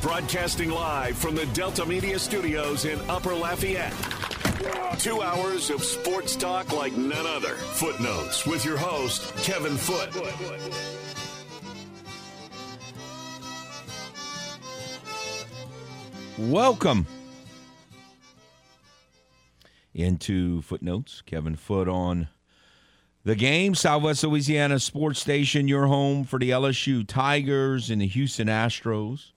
Broadcasting live from the Delta Media Studios in Upper Lafayette. Two hours of sports talk like none other. Footnotes with your host, Kevin Foote. Welcome into Footnotes. Kevin Foote on the game. Southwest Louisiana Sports Station, your home for the LSU Tigers and the Houston Astros.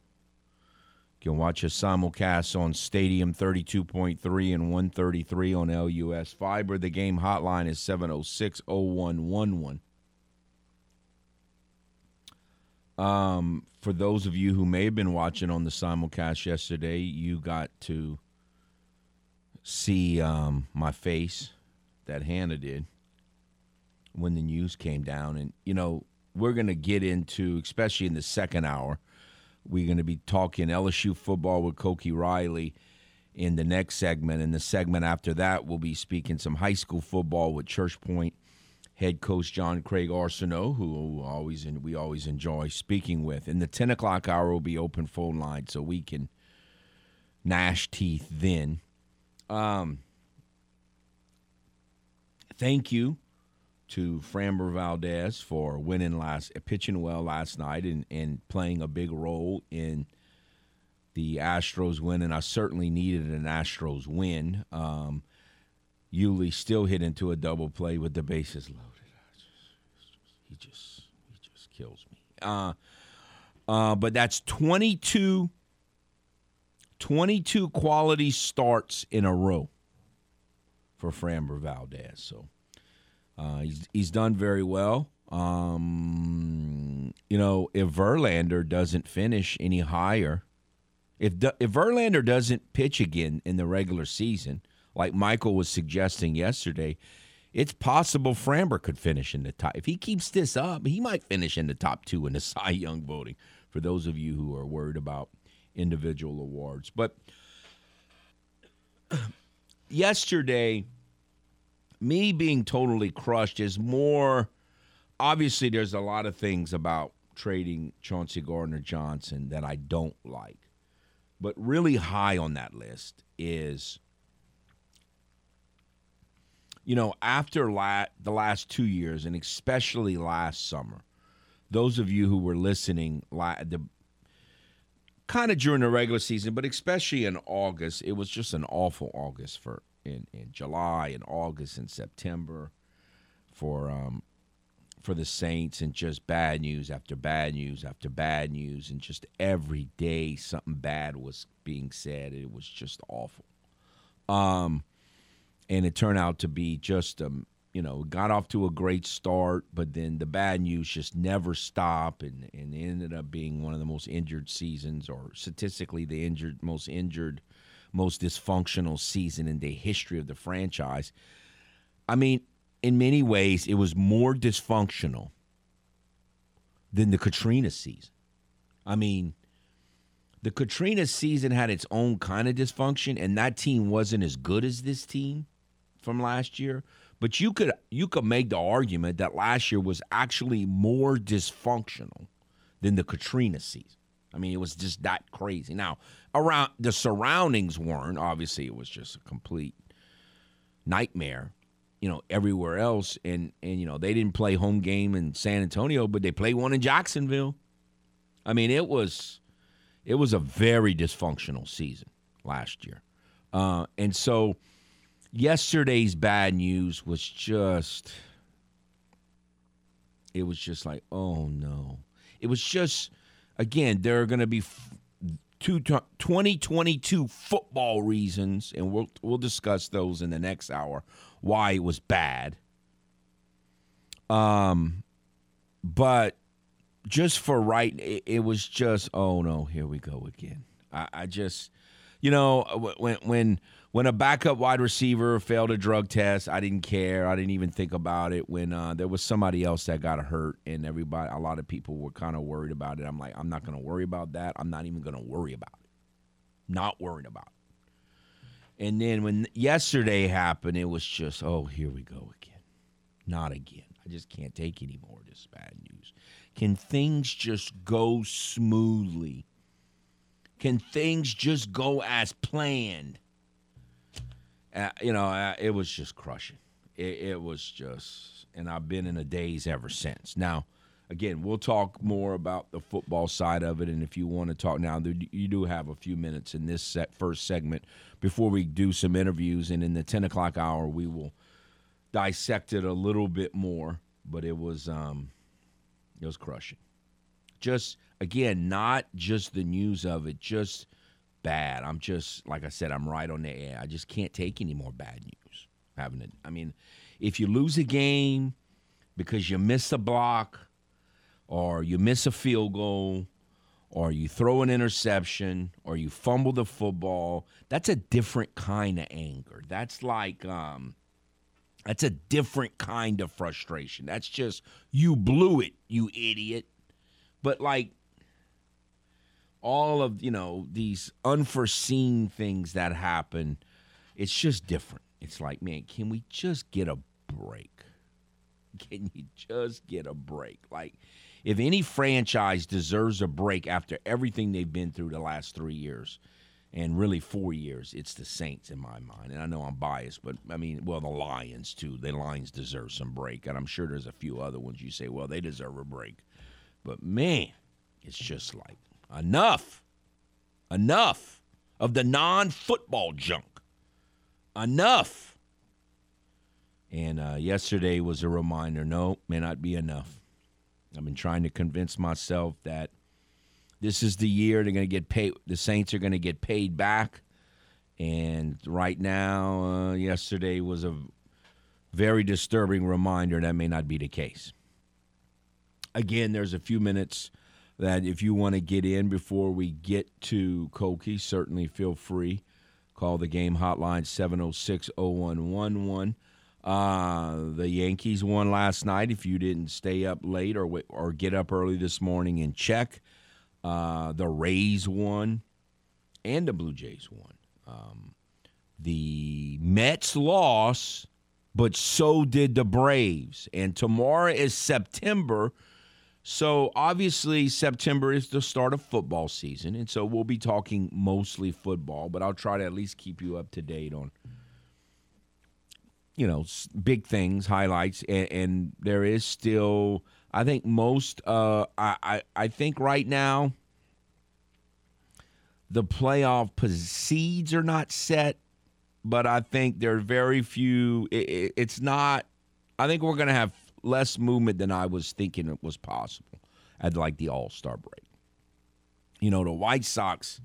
You can watch us simulcast on Stadium 32.3 and 133 on LUS Fiber. The game hotline is 706 0111. Um, for those of you who may have been watching on the simulcast yesterday, you got to see um, my face that Hannah did when the news came down. And, you know, we're going to get into, especially in the second hour, we're going to be talking LSU football with Koki Riley in the next segment. And the segment after that, we'll be speaking some high school football with Church Point head coach John Craig Arsenault, who always and we always enjoy speaking with. And the ten o'clock hour will be open phone line, so we can gnash teeth then. Um, thank you to Framber Valdez for winning last, pitching well last night, and, and playing a big role in the Astros win. And I certainly needed an Astros win. Um, Yuli still hit into a double play with the bases loaded. he just he just kills me. Uh, uh, but that's 22, 22 quality starts in a row for Framber Valdez. So uh, he's he's done very well. Um, you know, if Verlander doesn't finish any higher, if if Verlander doesn't pitch again in the regular season like Michael was suggesting yesterday, it's possible Framber could finish in the top. If he keeps this up, he might finish in the top two in the Cy Young voting. For those of you who are worried about individual awards, but yesterday, me being totally crushed is more. Obviously, there's a lot of things about trading Chauncey Gardner Johnson that I don't like, but really high on that list is you know, after la- the last two years, and especially last summer, those of you who were listening, la- the kind of during the regular season, but especially in August, it was just an awful August for in, in July and August and September for um, for the Saints, and just bad news after bad news after bad news, and just every day something bad was being said. It was just awful. Um, and it turned out to be just um you know got off to a great start but then the bad news just never stopped and and ended up being one of the most injured seasons or statistically the injured most injured most dysfunctional season in the history of the franchise. I mean in many ways it was more dysfunctional than the katrina season. I mean the katrina season had its own kind of dysfunction and that team wasn't as good as this team from last year, but you could you could make the argument that last year was actually more dysfunctional than the Katrina season. I mean, it was just that crazy. Now, around the surroundings weren't obviously it was just a complete nightmare, you know, everywhere else and and you know, they didn't play home game in San Antonio, but they played one in Jacksonville. I mean, it was it was a very dysfunctional season last year. Uh, and so yesterday's bad news was just it was just like oh no it was just again there are going to be two, 2022 football reasons and we'll we'll discuss those in the next hour why it was bad. Um but just for right it, it was just oh no here we go again. I, I just you know when when when a backup wide receiver failed a drug test, I didn't care. I didn't even think about it. When uh, there was somebody else that got hurt, and everybody, a lot of people were kind of worried about it. I'm like, I'm not going to worry about that. I'm not even going to worry about it. Not worrying about it. And then when yesterday happened, it was just, oh, here we go again. Not again. I just can't take any more of this bad news. Can things just go smoothly? Can things just go as planned? Uh, you know, uh, it was just crushing. It, it was just, and I've been in a daze ever since. Now, again, we'll talk more about the football side of it. And if you want to talk now, you do have a few minutes in this set, first segment before we do some interviews. And in the 10 o'clock hour, we will dissect it a little bit more. But it was, um, it was crushing. Just, again, not just the news of it, just bad. I'm just, like I said, I'm right on the air. I just can't take any more bad news. Having it, I mean, if you lose a game because you miss a block – or you miss a field goal or you throw an interception or you fumble the football that's a different kind of anger that's like um that's a different kind of frustration that's just you blew it you idiot but like all of you know these unforeseen things that happen it's just different it's like man can we just get a break can you just get a break like if any franchise deserves a break after everything they've been through the last three years, and really four years, it's the Saints in my mind. And I know I'm biased, but I mean, well, the Lions too. The Lions deserve some break, and I'm sure there's a few other ones you say, well, they deserve a break. But man, it's just like enough, enough of the non-football junk, enough. And uh, yesterday was a reminder. No, may not be enough. I've been trying to convince myself that this is the year they're going to get paid. The Saints are going to get paid back. And right now, uh, yesterday was a very disturbing reminder that may not be the case. Again, there's a few minutes that if you want to get in before we get to Koki, certainly feel free. Call the game hotline 706 0111. Uh, the Yankees won last night. If you didn't stay up late or or get up early this morning and check, uh, the Rays won, and the Blue Jays won. Um, the Mets lost, but so did the Braves. And tomorrow is September. So obviously, September is the start of football season. And so we'll be talking mostly football, but I'll try to at least keep you up to date on you know big things, highlights, and, and there is still. I think most. Uh, I, I I think right now the playoff seeds are not set, but I think there are very few. It, it, it's not. I think we're to have less movement than I was thinking it was possible at like the All Star break. You know, the White Sox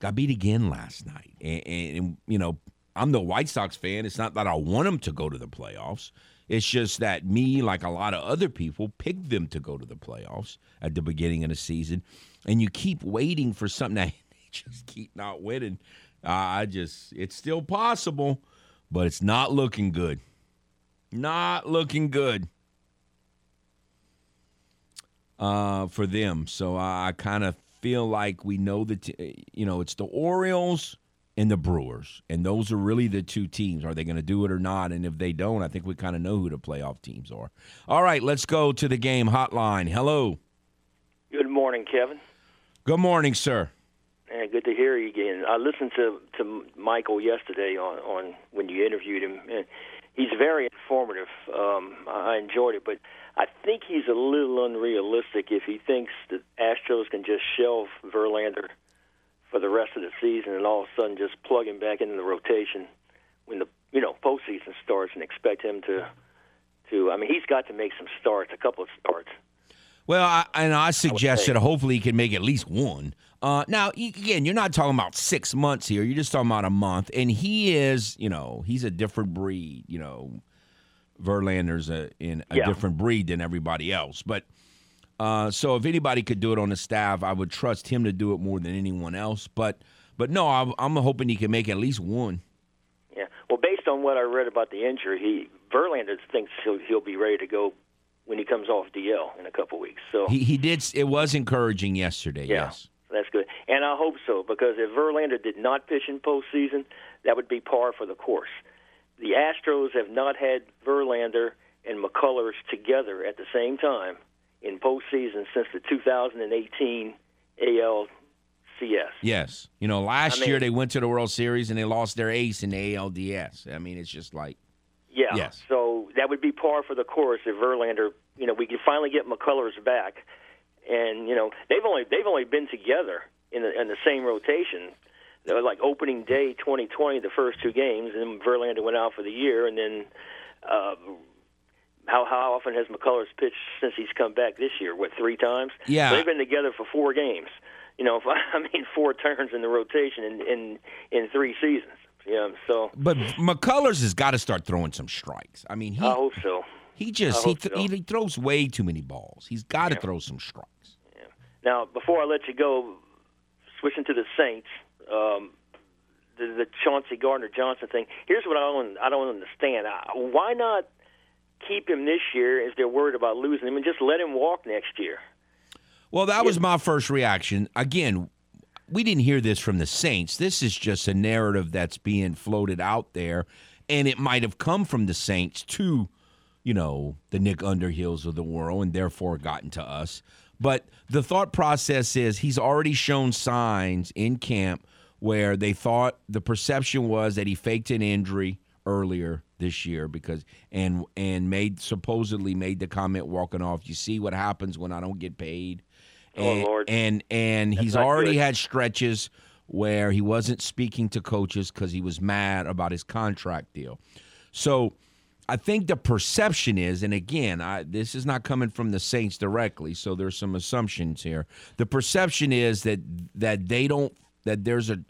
got beat again last night, and, and, and you know I'm the White Sox fan. It's not that I want them to go to the playoffs. It's just that me, like a lot of other people, picked them to go to the playoffs at the beginning of the season. And you keep waiting for something that they just keep not winning. Uh, I just, it's still possible, but it's not looking good. Not looking good uh, for them. So I, I kind of feel like we know that, you know, it's the Orioles and the Brewers. And those are really the two teams. Are they going to do it or not? And if they don't, I think we kind of know who the playoff teams are. All right, let's go to the game hotline. Hello. Good morning, Kevin. Good morning, sir. And good to hear you again. I listened to to Michael yesterday on on when you interviewed him, and he's very informative. Um, I enjoyed it, but I think he's a little unrealistic if he thinks that Astros can just shelve Verlander for the rest of the season, and all of a sudden just plug him back into the rotation when the you know postseason starts, and expect him to to. I mean, he's got to make some starts, a couple of starts. Well, I, and I suggested hopefully he can make at least one. Uh, now, again, you're not talking about six months here. You're just talking about a month, and he is, you know, he's a different breed. You know, Verlander's a in a yeah. different breed than everybody else, but uh, so if anybody could do it on the staff, I would trust him to do it more than anyone else. But but no, I'm, I'm hoping he can make at least one. Yeah. Well, based on what I read about the injury, he Verlander thinks he'll, he'll be ready to go when he comes off DL in a couple weeks. So he he did. It was encouraging yesterday. Yeah, yes. That's good, and I hope so because if Verlander did not pitch in postseason, that would be par for the course. The Astros have not had Verlander and McCullers together at the same time in postseason since the 2018 AL CS. Yes. You know, last I mean- year they went to the World Series and they lost their ace in the ALDS. I mean, it's just like Yeah. Yes. So that would be par for the course if Verlander, you know, we could finally get McCullers back, and you know they've only they've only been together in the in the same rotation. They were like opening day 2020, the first two games, and then Verlander went out for the year, and then. Uh, how how often has McCullers pitched since he's come back this year? What three times? Yeah. they've been together for four games. You know, I mean, four turns in the rotation in in, in three seasons. Yeah, so But McCullers has got to start throwing some strikes. I mean, he I hope so. he just he, th- so. he throws way too many balls. He's got to throw some strikes. Now, before I let you go, switching to the Saints, um, the, the Chauncey Gardner Johnson thing. Here's what I don't I don't understand. Uh, Why not keep him this year if they're worried about losing him, and just let him walk next year? Well, that was my first reaction. Again, we didn't hear this from the Saints. This is just a narrative that's being floated out there, and it might have come from the Saints to, you know, the Nick Underhills of the world, and therefore gotten to us. But the thought process is he's already shown signs in camp where they thought the perception was that he faked an injury earlier this year because and and made supposedly made the comment walking off. You see what happens when I don't get paid. Oh, And, Lord. and and he's already good. had stretches where he wasn't speaking to coaches because he was mad about his contract deal. So I think the perception is, and again, I, this is not coming from the Saints directly, so there's some assumptions here. The perception is that that they don't that there's a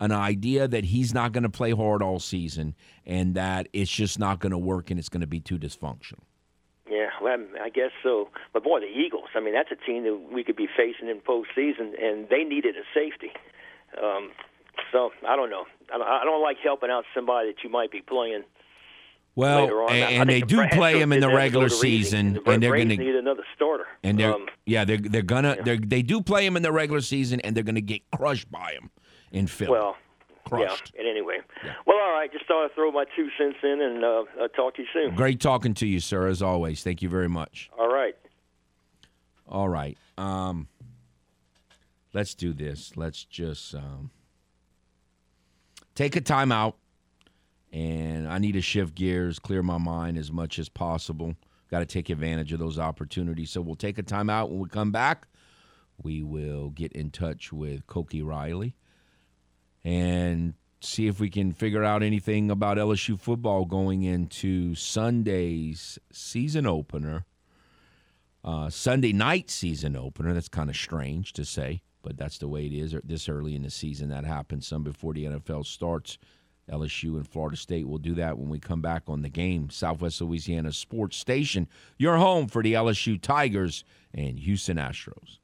an idea that he's not going to play hard all season, and that it's just not going to work, and it's going to be too dysfunctional. Yeah, well, I guess so. But boy, the Eagles. I mean, that's a team that we could be facing in postseason, and they needed a safety. Um, so I don't know. I don't, I don't like helping out somebody that you might be playing. Well, later on. I- I and, and they do play him in the did that to regular season, The and they're going to need another starter. and they're Um, yeah they're they're gonna they're, they do play him in the regular season, and they're going to get crushed by him in Philly. well, crushed. yeah. And anyway, well, all right. Just thought I'd throw my two cents in, and uh, I'll talk to you soon. Great talking to you, sir, as always. Thank you very much. All right. All right. Um, let's do this. Let's just um, take a timeout, and I need to shift gears, clear my mind as much as possible. Got to take advantage of those opportunities. So we'll take a timeout. When we come back, we will get in touch with Koki Riley and see if we can figure out anything about LSU football going into Sunday's season opener uh, Sunday night season opener. That's kind of strange to say, but that's the way it is this early in the season. That happens some before the NFL starts. LSU and Florida State will do that when we come back on the game. Southwest Louisiana Sports Station, your home for the LSU Tigers and Houston Astros.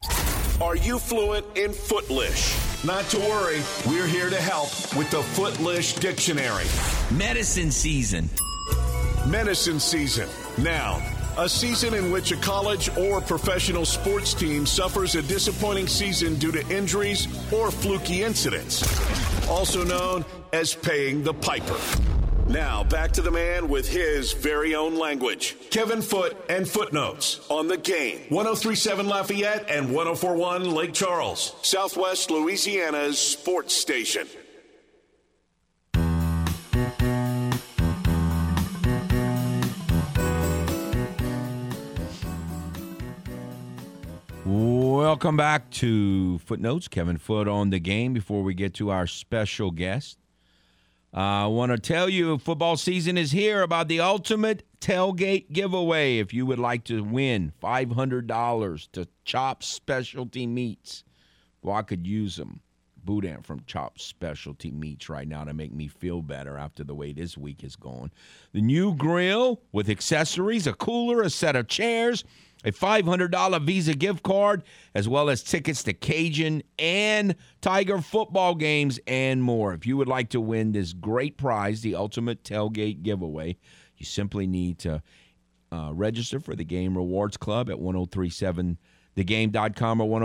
Are you fluent in Footlish? Not to worry, we're here to help with the Footlish Dictionary. Medicine season. Medicine season. Now, a season in which a college or professional sports team suffers a disappointing season due to injuries or fluky incidents, also known as paying the piper. Now, back to the man with his very own language. Kevin Foote and Footnotes on the game. 1037 Lafayette and 1041 Lake Charles, Southwest Louisiana's sports station. Welcome back to Footnotes. Kevin Foote on the game before we get to our special guest. Uh, I want to tell you football season is here about the ultimate tailgate giveaway. If you would like to win $500 to Chop Specialty Meats, well, I could use them. Boudin from Chop Specialty Meats right now to make me feel better after the way this week is going. The new grill with accessories, a cooler, a set of chairs, a $500 Visa gift card, as well as tickets to Cajun and Tiger football games and more. If you would like to win this great prize, the Ultimate Tailgate Giveaway, you simply need to uh, register for the Game Rewards Club at 1037thegame.com or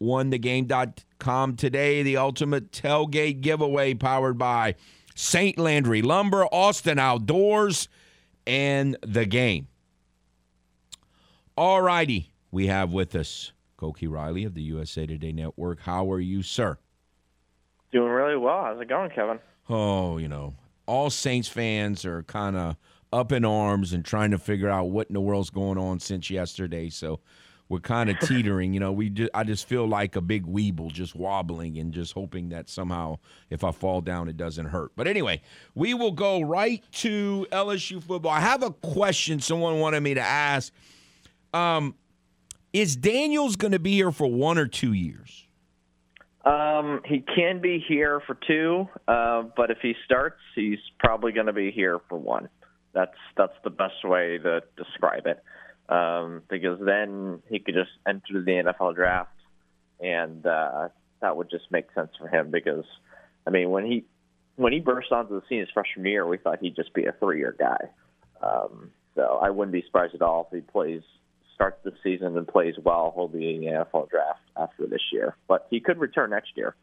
1041thegame.com today. The Ultimate Tailgate Giveaway powered by St. Landry Lumber, Austin Outdoors, and the game. All righty. We have with us Koki Riley of the USA Today Network. How are you, sir? Doing really well. How's it going, Kevin? Oh, you know, all Saints fans are kind of up in arms and trying to figure out what in the world's going on since yesterday. So we're kind of teetering. You know, we just, I just feel like a big weeble just wobbling and just hoping that somehow if I fall down it doesn't hurt. But anyway, we will go right to LSU football. I have a question someone wanted me to ask. Um, is Daniels going to be here for one or two years? Um, he can be here for two, uh, but if he starts, he's probably going to be here for one. That's that's the best way to describe it, um, because then he could just enter the NFL draft, and uh, that would just make sense for him. Because, I mean, when he when he burst onto the scene his freshman year, we thought he'd just be a three year guy. Um, so I wouldn't be surprised at all if he plays starts the season and plays well, he'll be in the NFL draft after this year. But he could return next year.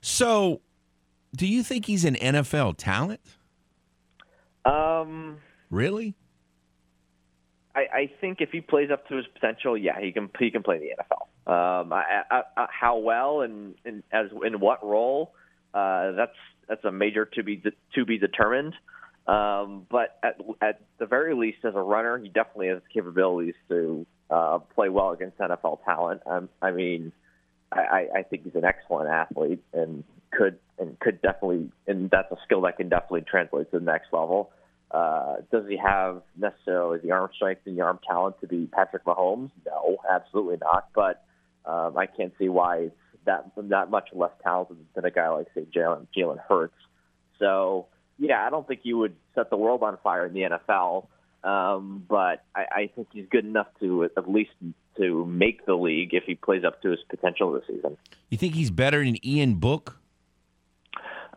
So, do you think he's an NFL talent? Um, really? I, I think if he plays up to his potential, yeah, he can he can play the NFL. Um, I, I, I, how well and, and as in what role? Uh, that's that's a major to be de- to be determined. Um, but at, at the very least, as a runner, he definitely has capabilities to uh, play well against NFL talent. Um, I mean, I, I think he's an excellent athlete and could and could definitely, and that's a skill that can definitely translate to the next level. Uh, does he have necessarily the arm strength and the arm talent to be Patrick Mahomes? No, absolutely not. But um, I can't see why it's that that much less talented than a guy like say Jalen Jalen Hurts. So yeah, I don't think he would set the world on fire in the NFL, um, but I, I think he's good enough to at least to make the league if he plays up to his potential this season. You think he's better than Ian Book?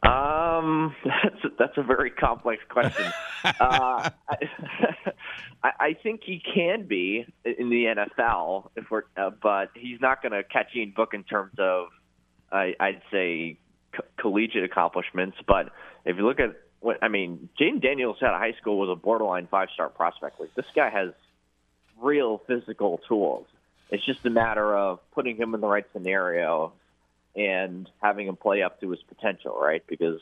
Um, that's a, that's a very complex question. uh, I, I think he can be in the NFL if we're, uh, but he's not going to catch Ian Book in terms of, I, I'd say, co- collegiate accomplishments. But if you look at I mean, Jayden Daniels out of high school was a borderline five star prospect. Like this guy has real physical tools. It's just a matter of putting him in the right scenario and having him play up to his potential, right? Because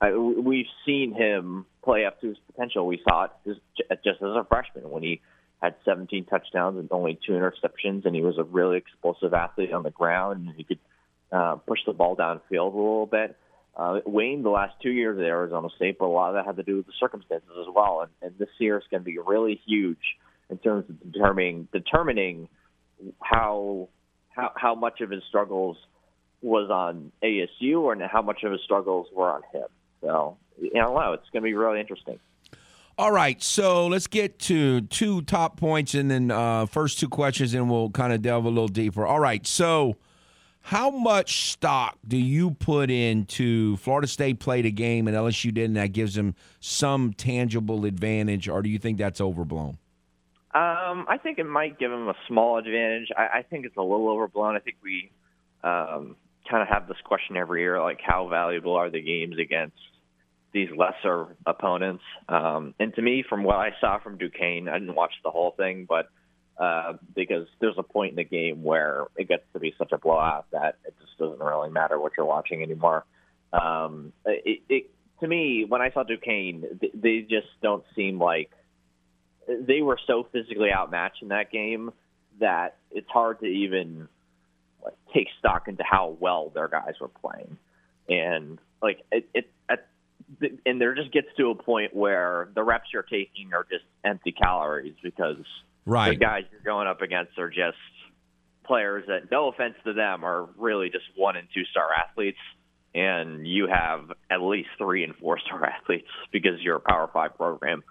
I, we've seen him play up to his potential. We saw it just, just as a freshman when he had 17 touchdowns and only two interceptions, and he was a really explosive athlete on the ground, and he could uh, push the ball downfield a little bit uh, waned the last two years at Arizona State, but a lot of that had to do with the circumstances as well. And, and this year is going to be really huge in terms of determining determining how how how much of his struggles was on ASU and how much of his struggles were on him. So you know, know. It's going to be really interesting. All right, so let's get to two top points and then uh, first two questions, and we'll kind of delve a little deeper. All right, so how much stock do you put into Florida State played a game and LSU didn't? That gives them some tangible advantage, or do you think that's overblown? Um, I think it might give them a small advantage. I, I think it's a little overblown. I think we um, kind of have this question every year, like how valuable are the games against these lesser opponents? Um, and to me, from what I saw from Duquesne, I didn't watch the whole thing, but uh, because there's a point in the game where it gets to be such a blowout that it just doesn't really matter what you're watching anymore. Um, it, it, to me, when I saw Duquesne, they, they just don't seem like they were so physically outmatched in that game that it's hard to even like, take stock into how well their guys were playing. And like it, it at, and there just gets to a point where the reps you're taking are just empty calories because Right. The guys you're going up against are just players that, no offense to them, are really just one and two star athletes. And you have at least three and four star athletes because you're a Power Five program.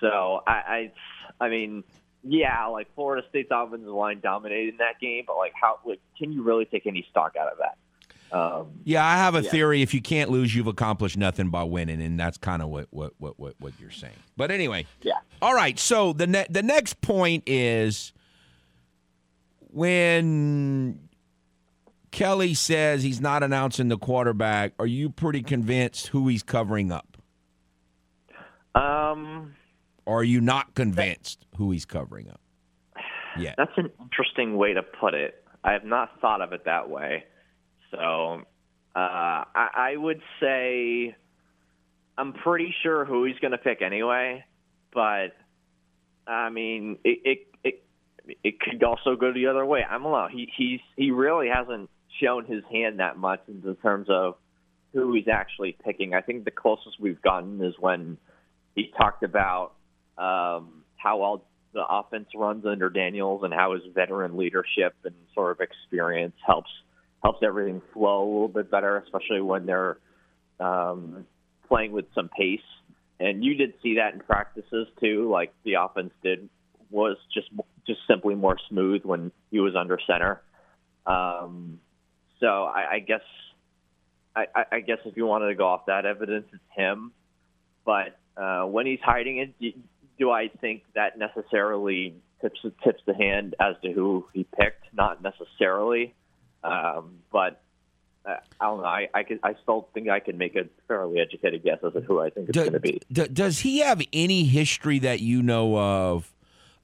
So I, I, I mean, yeah, like Florida State's offensive line dominated in that game, but like, how like, can you really take any stock out of that? Um, yeah, I have a yeah. theory. If you can't lose, you've accomplished nothing by winning, and that's kind of what, what what what what you're saying. But anyway, yeah. All right. So the ne- the next point is when Kelly says he's not announcing the quarterback. Are you pretty convinced who he's covering up? Um. Or are you not convinced who he's covering up? Yeah. That's an interesting way to put it. I have not thought of it that way. So uh, I, I would say I'm pretty sure who he's going to pick anyway, but I mean, it, it it it could also go the other way. I'm alone. He he's he really hasn't shown his hand that much in terms of who he's actually picking. I think the closest we've gotten is when he talked about um, how well the offense runs under Daniels and how his veteran leadership and sort of experience helps helps everything flow a little bit better, especially when they're um, playing with some pace. And you did see that in practices too. Like the offense did was just just simply more smooth when he was under center. Um, so I, I guess I, I guess if you wanted to go off that evidence, it's him. But uh, when he's hiding it, do, do I think that necessarily tips tips the hand as to who he picked? Not necessarily, um, but uh, I don't know. I, I could. I still think I can make a fairly educated guess as to who I think it's going to be. does he have any history that you know of,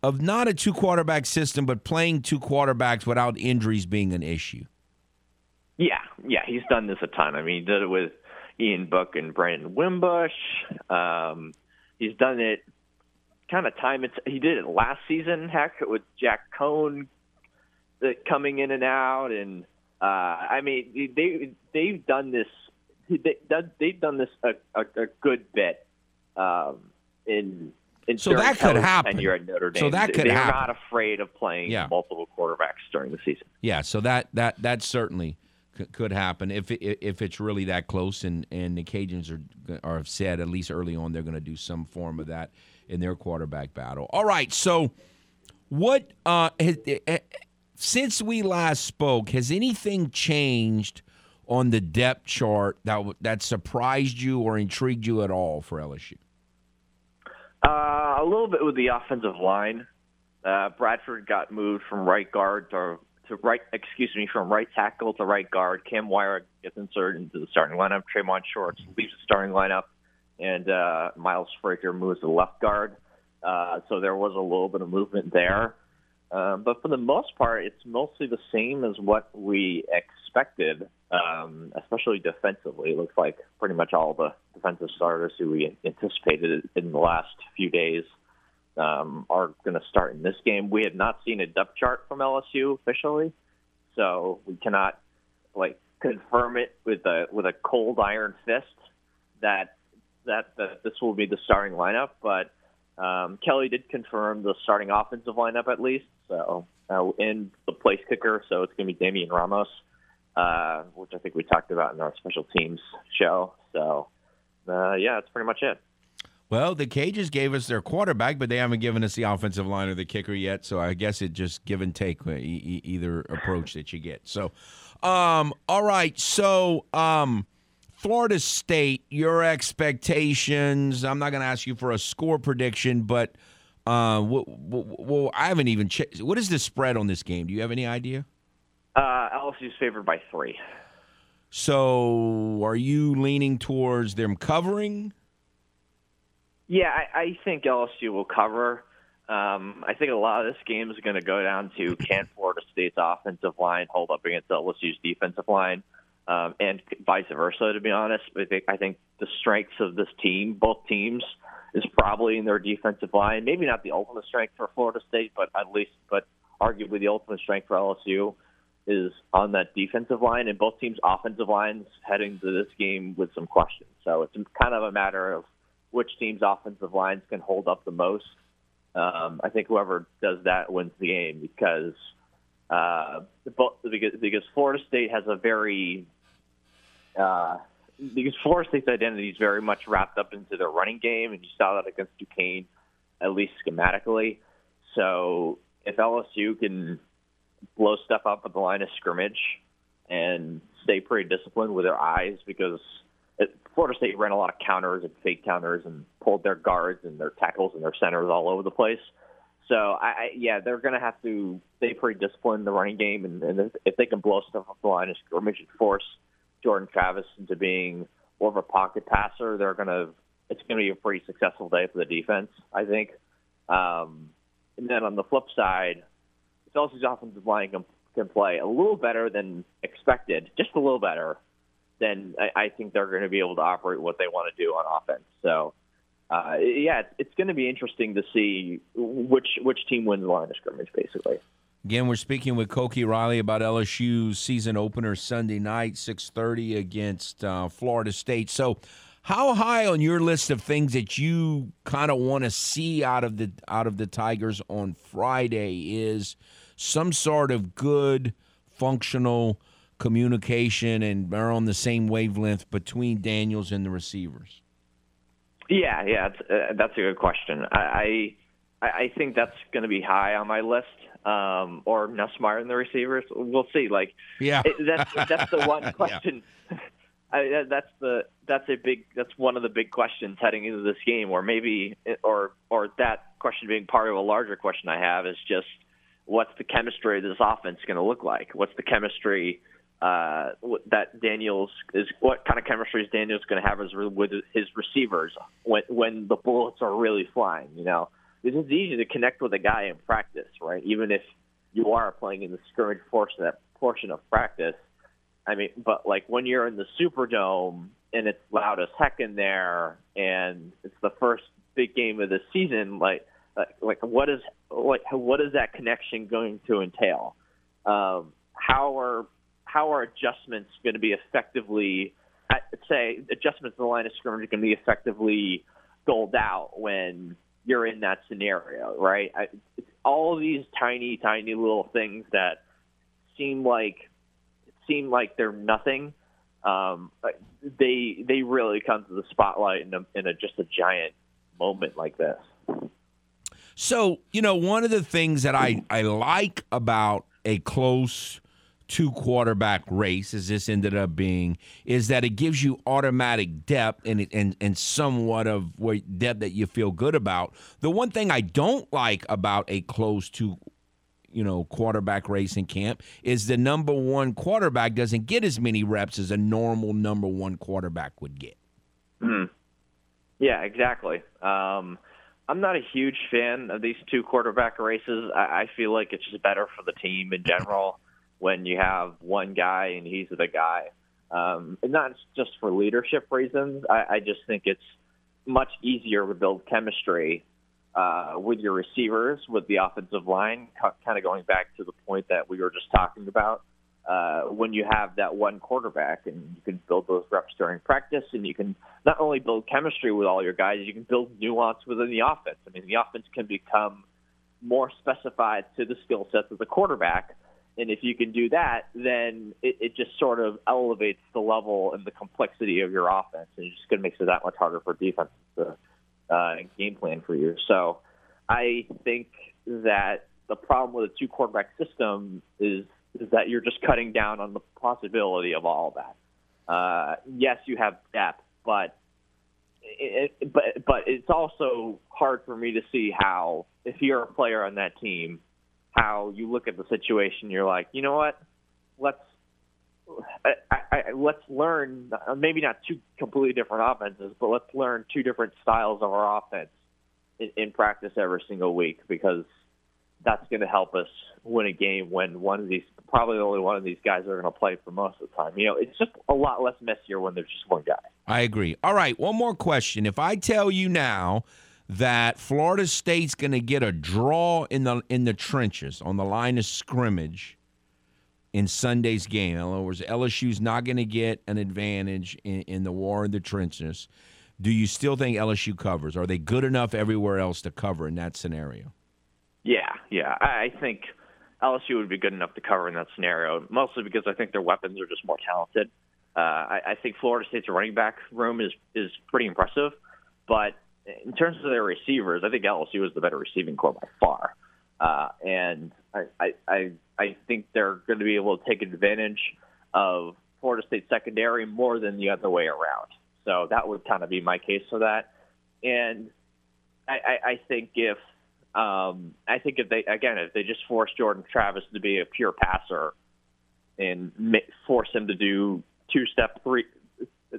of not a two quarterback system, but playing two quarterbacks without injuries being an issue? Yeah, yeah, he's done this a ton. I mean, he did it with Ian Book and Brandon Wimbush. Um, he's done it kind of time. It's he did it last season. Heck, with Jack Coan uh, coming in and out, and uh, I mean they they've done this. They, they've done this a, a, a good bit um, in in so that could happen. Tenure at Notre Dame. So that could happen They're happen. not afraid of playing Yeah. multiple quarterbacks during the season. Yeah, so that that that certainly c- could happen if it, if it's really that close, and and the Cajuns are are have said at least early on they're going to do some form of that in their quarterback battle. All right, so what uh since we last spoke has anything changed on the depth chart that that surprised you or intrigued you at all for LSU? Uh, a little bit with the offensive line. Uh, Bradford got moved from right guard to to right. Excuse me, from right tackle to right guard. Cam Wire gets inserted into the starting lineup. Trayvon Shorts leaves the starting lineup, and uh, Miles Frazier moves to left guard. Uh, so there was a little bit of movement there. Um, but for the most part, it's mostly the same as what we expected, um, especially defensively. It looks like pretty much all the defensive starters who we anticipated in the last few days um, are going to start in this game. We had not seen a depth chart from LSU officially, so we cannot like confirm it with a with a cold iron fist that that, that this will be the starting lineup. But um, Kelly did confirm the starting offensive lineup at least. So uh, in the place kicker, so it's going to be Damian Ramos, uh, which I think we talked about in our special teams show. So uh, yeah, that's pretty much it. Well, the Cajuns gave us their quarterback, but they haven't given us the offensive line or the kicker yet. So I guess it just give and take uh, either approach that you get. So, um, all right. So, um, Florida State, your expectations. I'm not going to ask you for a score prediction, but uh, well, well, I haven't even checked. What is the spread on this game? Do you have any idea? Uh, LSU's favored by three. So, are you leaning towards them covering? Yeah, I, I think LSU will cover. Um, I think a lot of this game is going to go down to can Florida State's offensive line hold up against LSU's defensive line, um, and vice versa. To be honest, I think I think the strengths of this team, both teams, is probably in their defensive line. Maybe not the ultimate strength for Florida State, but at least, but arguably the ultimate strength for LSU is on that defensive line, and both teams' offensive lines heading to this game with some questions. So it's kind of a matter of which team's offensive lines can hold up the most. Um, I think whoever does that wins the game because uh, because because Florida State has a very uh, because Florida State's identity is very much wrapped up into their running game, and you saw that against Duquesne, at least schematically. So if LSU can blow stuff up at the line of scrimmage and stay pretty disciplined with their eyes, because it, Florida State ran a lot of counters and fake counters and pulled their guards and their tackles and their centers all over the place. So I, I yeah, they're going to have to stay pretty disciplined in the running game, and, and if, they can blow stuff up the line of scrimmage force Jordan Travis into being more of a pocket passer, they're to it's going to be a pretty successful day for the defense, I think. Um, and then on the flip side, LSU's offensive line can can play a little better than expected, just a little better, then I, I think they're going to be able to operate what they want to do on offense. So, uh, yeah, it's, it's going to be interesting to see which which team wins the line of scrimmage, basically. Again, we're speaking with Koki Riley about LSU's season opener Sunday night, six thirty against uh, Florida State. So, how high on your list of things that you kind of want to see out of the out of the Tigers on Friday is some sort of good, functional communication and are on the same wavelength between Daniels and the receivers? Yeah, yeah, uh, that's a good question. I I, I think that's going to be high on my list. Um, or Nussmeier and the receivers. We'll see. Like, yeah, it, that's that's the one question. I, that's the that's a big that's one of the big questions heading into this game, or maybe or or that question being part of a larger question I have is just what's the chemistry of this offense going to look like? What's the chemistry uh, that Daniels is? What kind of chemistry is Daniels going to have as, with his receivers when when the bullets are really flying? You know, it's easy to connect with a guy in practice, right? Even if you are playing in the scrimmage portion that portion of practice. I mean, but like when you're in the Superdome and it's loud as heck in there, and it's the first big game of the season, like like what is like what is that connection going to entail? Um, how are how are adjustments going to be effectively? I'd say adjustments in the line of scrimmage are going to be effectively doled out when you're in that scenario, right? I, all these tiny, tiny little things that seem like seem like they're nothing. Um, they they really come to the spotlight in, a, in a, just a giant moment like this. So, you know, one of the things that I, I like about a close two quarterback race, as this ended up being, is that it gives you automatic depth and and and somewhat of depth that you feel good about. The one thing I don't like about a close two you know quarterback race in camp is the number one quarterback doesn't get as many reps as a normal number one quarterback would get. Hmm. Yeah, exactly. Um, I'm not a huge fan of these two quarterback races. I feel like it's just better for the team in general when you have one guy and he's the guy. Um, and not just for leadership reasons. I, I just think it's much easier to build chemistry uh, with your receivers, with the offensive line. Kind of going back to the point that we were just talking about uh, when you have that one quarterback and you can build those reps during practice and you can not only build chemistry with all your guys, you can build nuance within the offense. I mean, the offense can become more specified to the skill sets of the quarterback. And if you can do that, then it, it just sort of elevates the level and the complexity of your offense, and it just going to makes it that much harder for defense to uh, game plan for you. So, I think that the problem with a two quarterback system is is that you're just cutting down on the possibility of all that. Uh, yes, you have depth, but it, but but it's also hard for me to see how if you're a player on that team, how you look at the situation, you're like, you know what, let's I, I, let's learn maybe not two completely different offenses, but let's learn two different styles of our offense in, in practice every single week because that's going to help us win a game when one of these, probably only one of these guys are going to play for most of the time. You know, it's just a lot less messier when there's just one guy. I agree. All right, one more question. If I tell you now that Florida State's going to get a draw in the in the trenches on the line of scrimmage in Sunday's game, in other words, LSU's not going to get an advantage in, in the war in the trenches. Do you still think LSU covers? Are they good enough everywhere else to cover in that scenario? Yeah, yeah. I think LSU would be good enough to cover in that scenario, mostly because I think their weapons are just more talented. Uh, I, I think Florida State's running back room is is pretty impressive, but in terms of their receivers, I think LSU is the better receiving core by far, uh, and I, I I think they're going to be able to take advantage of Florida State secondary more than the other way around. So that would kind of be my case for that, and I, I, I think if um, I think if they again if they just force Jordan Travis to be a pure passer and force him to do two step three,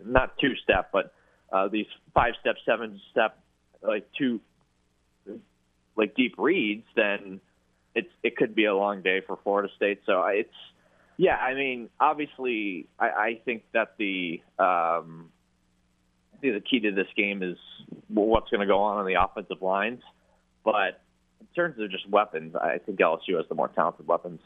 not two step, but uh, these five step, seven step, like two, like deep reads, then it's it could be a long day for Florida State. So it's yeah, I mean, obviously, I, I think that the um, the key to this game is what's going to go on on the offensive lines. But in terms of just weapons, I think LSU has the more talented weapons.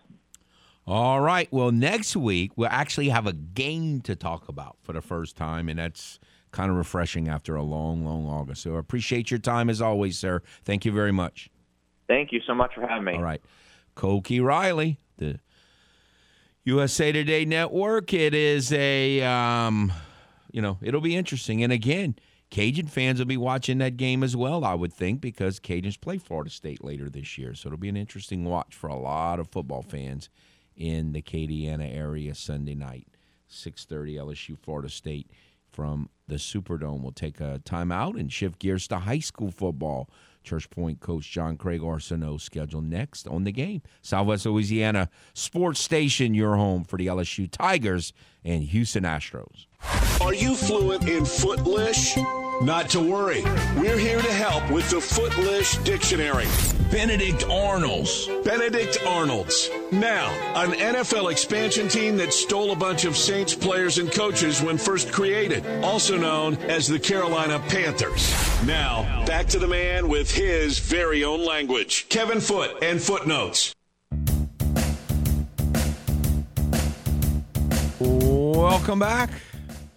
All right. Well, next week we'll actually have a game to talk about for the first time, and that's kind of refreshing after a long, long August. So I appreciate your time as always, sir. Thank you very much. Thank you so much for having me. All right. Koki Riley, the USA Today Network. It is a, um, you know, it'll be interesting. And again, Cajun fans will be watching that game as well, I would think, because Cajuns play Florida State later this year. So it'll be an interesting watch for a lot of football fans in the Acadiana area Sunday night, 6:30 LSU Florida State from the Superdome. We'll take a timeout and shift gears to high school football. Church Point coach John Craig Arceneaux scheduled next on the game. Southwest Louisiana Sports Station, your home for the LSU Tigers and Houston Astros. Are you fluent in Footlish? Not to worry. We're here to help with the Footlish Dictionary. Benedict Arnolds. Benedict Arnolds. Now, an NFL expansion team that stole a bunch of Saints players and coaches when first created, also known as the Carolina Panthers. Now, back to the man with his very own language. Kevin Foote and Footnotes. Welcome back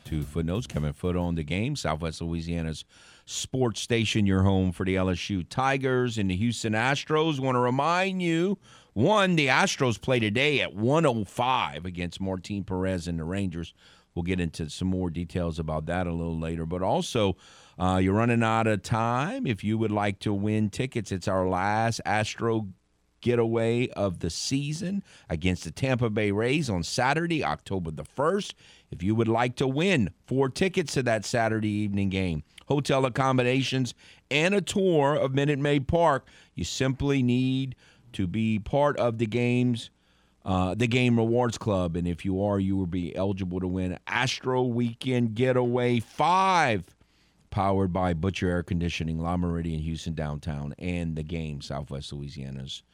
to Footnotes. Kevin Foote on the game. Southwest Louisiana's sports station, your home for the LSU Tigers and the Houston Astros. Want to remind you, one, the Astros play today at 105 against Martin Perez and the Rangers. We'll get into some more details about that a little later. But also, uh, you're running out of time. If you would like to win tickets, it's our last Astro getaway of the season against the Tampa Bay Rays on Saturday, October the 1st. If you would like to win four tickets to that Saturday evening game, hotel accommodations, and a tour of Minute Maid Park, you simply need to be part of the game's uh, the game rewards club and if you are you will be eligible to win astro weekend getaway 5 powered by butcher air conditioning Le Meridien houston downtown and the game southwest louisiana's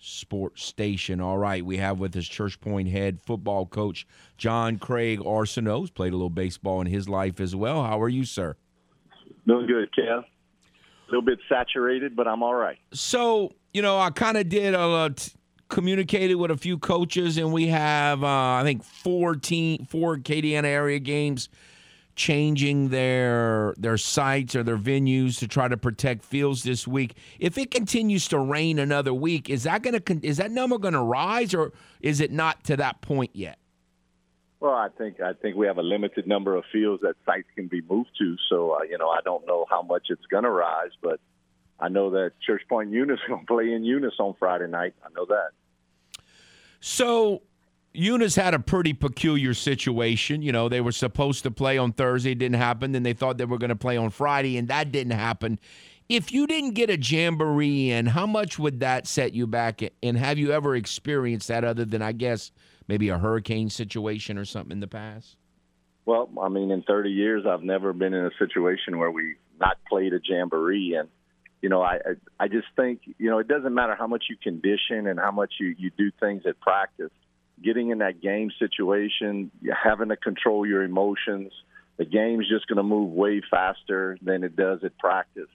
sports station. All right, we have with us Church Point head football coach John Craig Arceneaux. Who's played a little baseball in his life as well. How are you, sir? Doing good, Kev. A little bit saturated, but I'm all right. So, you know, I kind of did a uh, t- communicated with a few coaches, and we have, uh, I think, four team, four Acadiana area games changing their their sites or their venues to try to protect fields this week. If it continues to rain another week, is that going to is that number going to rise or is it not to that point yet? Well, I think I think we have a limited number of fields that sites can be moved to. So uh, you know, I don't know how much it's going to rise, but I know that Church Point Eunice going to play in Eunice on Friday night. I know that. So Eunice had a pretty peculiar situation. You know, they were supposed to play on Thursday, it didn't happen. Then they thought they were going to play on Friday, and that didn't happen. If you didn't get a jamboree in, how much would that set you back? And have you ever experienced that other than, I guess, maybe a hurricane situation or something in the past? Well, I mean, in 30 years, I've never been in a situation where we not played a jamboree, and you know, I I just think you know it doesn't matter how much you condition and how much you you do things at practice getting in that game situation, having to control your emotions. The game's just going to move way faster than it does at practice.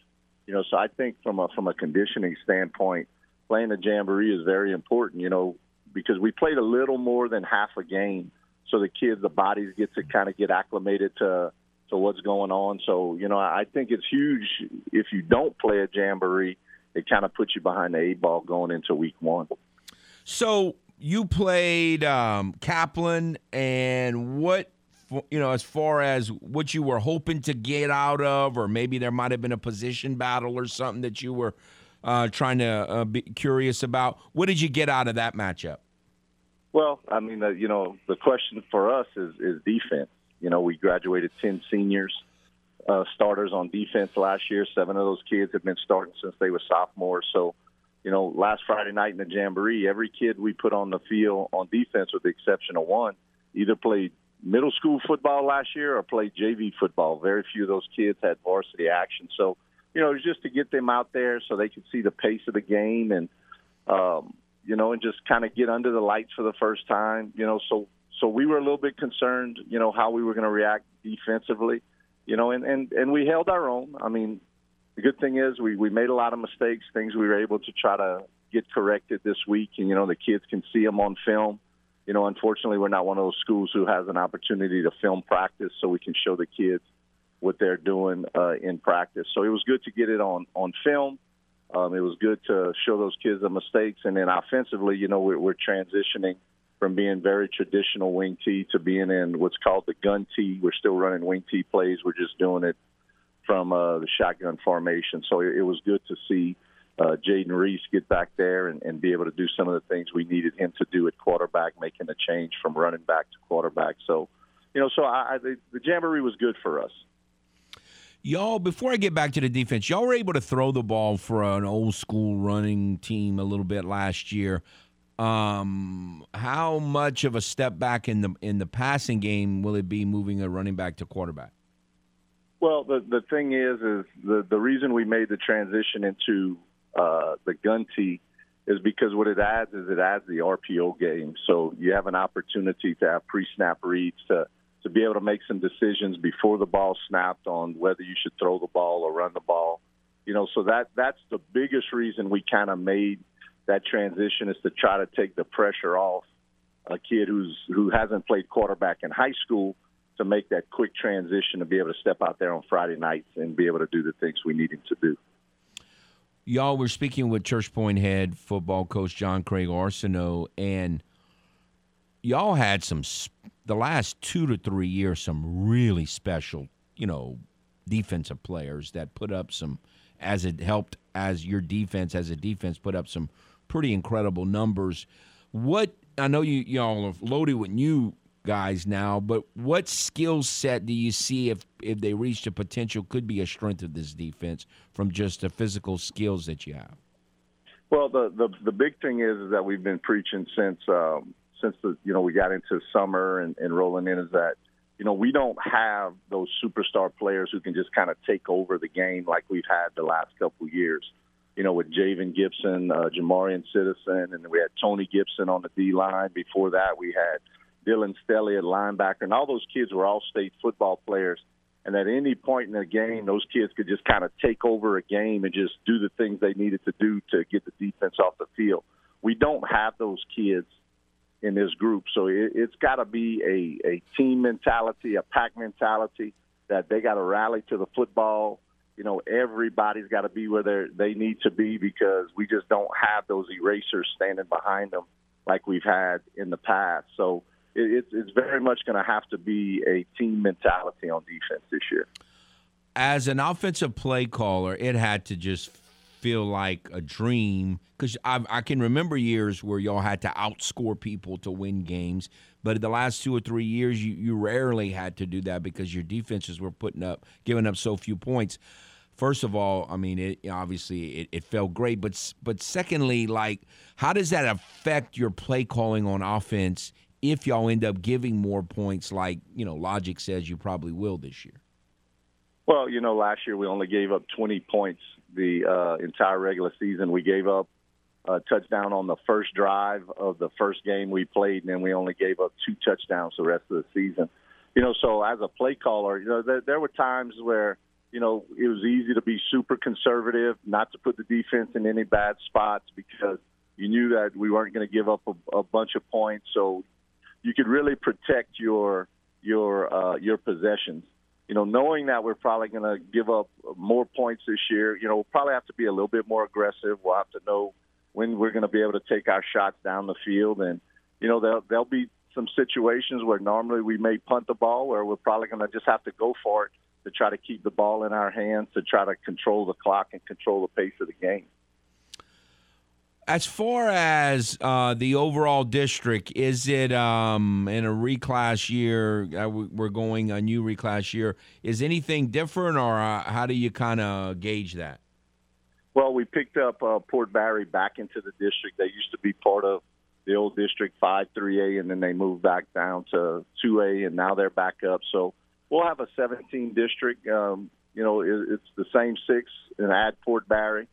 You know, so I think from a from a conditioning standpoint, playing the jamboree is very important. You know, because we played a little more than half a game, so the kids, the bodies get to kind of get acclimated to to what's going on. So you know, I think it's huge if you don't play a jamboree, it kind of puts you behind the eight ball going into week one. So you played um, Kaplan, and what you know as far as what you were hoping to get out of, or maybe there might have been a position battle or something that you were uh, trying to uh, be curious about. What did you get out of that matchup? Well, I mean, uh, you know, the question for us is, is defense. You know, we graduated ten seniors. Uh, starters on defense last year. Seven of those kids have been starting since they were sophomores. So, you know, last Friday night in the Jamboree, every kid we put on the field on defense, with the exception of one, either played middle school football last year or played JV football. Very few of those kids had varsity action. So, you know, it was just to get them out there so they could see the pace of the game and, um, you know, and just kind of get under the lights for the first time, you know. So so we were a little bit concerned, you know, how we were going to react defensively, you know, and and and we held our own. I mean, the good thing is we we made a lot of mistakes, things we were able to try to get corrected this week, and you know the kids can see them on film. You know, unfortunately, we're not one of those schools who has an opportunity to film practice, so we can show the kids what they're doing uh, in practice. So it was good to get it on on film. Um, it was good to show those kids the mistakes, and then offensively, you know, we're, we're transitioning from being very traditional wing T to being in what's called the gun T. We're still running wing T plays. We're just doing it from uh, the shotgun formation. So it, it was good to see uh, Jayden Reese get back there and, and be able to do some of the things we needed him to do at quarterback, making a change from running back to quarterback. So, you know, so I, I the, the jamboree was good for us. Y'all, before I get back to the defense, y'all were able to throw the ball for an old school running team a little bit last year. Um, how much of a step back in the in the passing game will it be moving a running back to quarterback? Well, the the thing is, is the the reason we made the transition into uh, the gun T is because what it adds is it adds the RPO game. So you have an opportunity to have pre-snap reads to to be able to make some decisions before the ball snapped on whether you should throw the ball or run the ball. You know, so that that's the biggest reason we kind of made that transition is to try to take the pressure off a kid who's who hasn't played quarterback in high school to make that quick transition to be able to step out there on Friday nights and be able to do the things we need him to do. Y'all were speaking with Church Point head football coach John Craig Arceneaux, and y'all had some the last two to three years some really special, you know, defensive players that put up some as it helped as your defense as a defense put up some pretty incredible numbers. What I know you y'all are loaded with new guys now, but what skill set do you see if if they reach the potential could be a strength of this defense from just the physical skills that you have? Well, the the, the big thing is, is that we've been preaching since um, since the you know we got into summer and, and rolling in is that you know we don't have those superstar players who can just kind of take over the game like we've had the last couple years you know, with Javen Gibson, uh, Jamarian Citizen, and we had Tony Gibson on the D line. Before that, we had Dylan Stelly at linebacker, and all those kids were all state football players. And at any point in the game, those kids could just kind of take over a game and just do the things they needed to do to get the defense off the field. We don't have those kids in this group, so it, it's got to be a, a team mentality, a pack mentality that they got to rally to the football you know everybody's got to be where they they need to be because we just don't have those erasers standing behind them like we've had in the past. So it, it's very much going to have to be a team mentality on defense this year. As an offensive play caller, it had to just feel like a dream because I, I, can remember years where y'all had to outscore people to win games. But in the last two or three years, you, you rarely had to do that because your defenses were putting up, giving up so few points. First of all, I mean, it obviously it, it felt great, but but secondly, like, how does that affect your play calling on offense if y'all end up giving more points, like you know, logic says you probably will this year? Well, you know, last year we only gave up 20 points the uh, entire regular season. We gave up a touchdown on the first drive of the first game we played, and then we only gave up two touchdowns the rest of the season. You know, so as a play caller, you know, there, there were times where you know it was easy to be super conservative, not to put the defense in any bad spots because you knew that we weren't going to give up a, a bunch of points, so you could really protect your your uh, your possessions you know, knowing that we're probably going to give up more points this year, you know, we'll probably have to be a little bit more aggressive. We'll have to know when we're going to be able to take our shots down the field, and you know, there'll there'll be some situations where normally we may punt the ball, where we're probably going to just have to go for it to try to keep the ball in our hands, to try to control the clock and control the pace of the game. As far as uh, the overall district, is it um, in a reclass year? Uh, we're going a new reclass year. Is anything different, or uh, how do you kind of gauge that? Well, we picked up uh, Port Barre back into the district. They used to be part of the old District 5 3A, and then they moved back down to 2A, and now they're back up. So we'll have a 17 district. Um, you know, it, it's the same six and add Port Barre.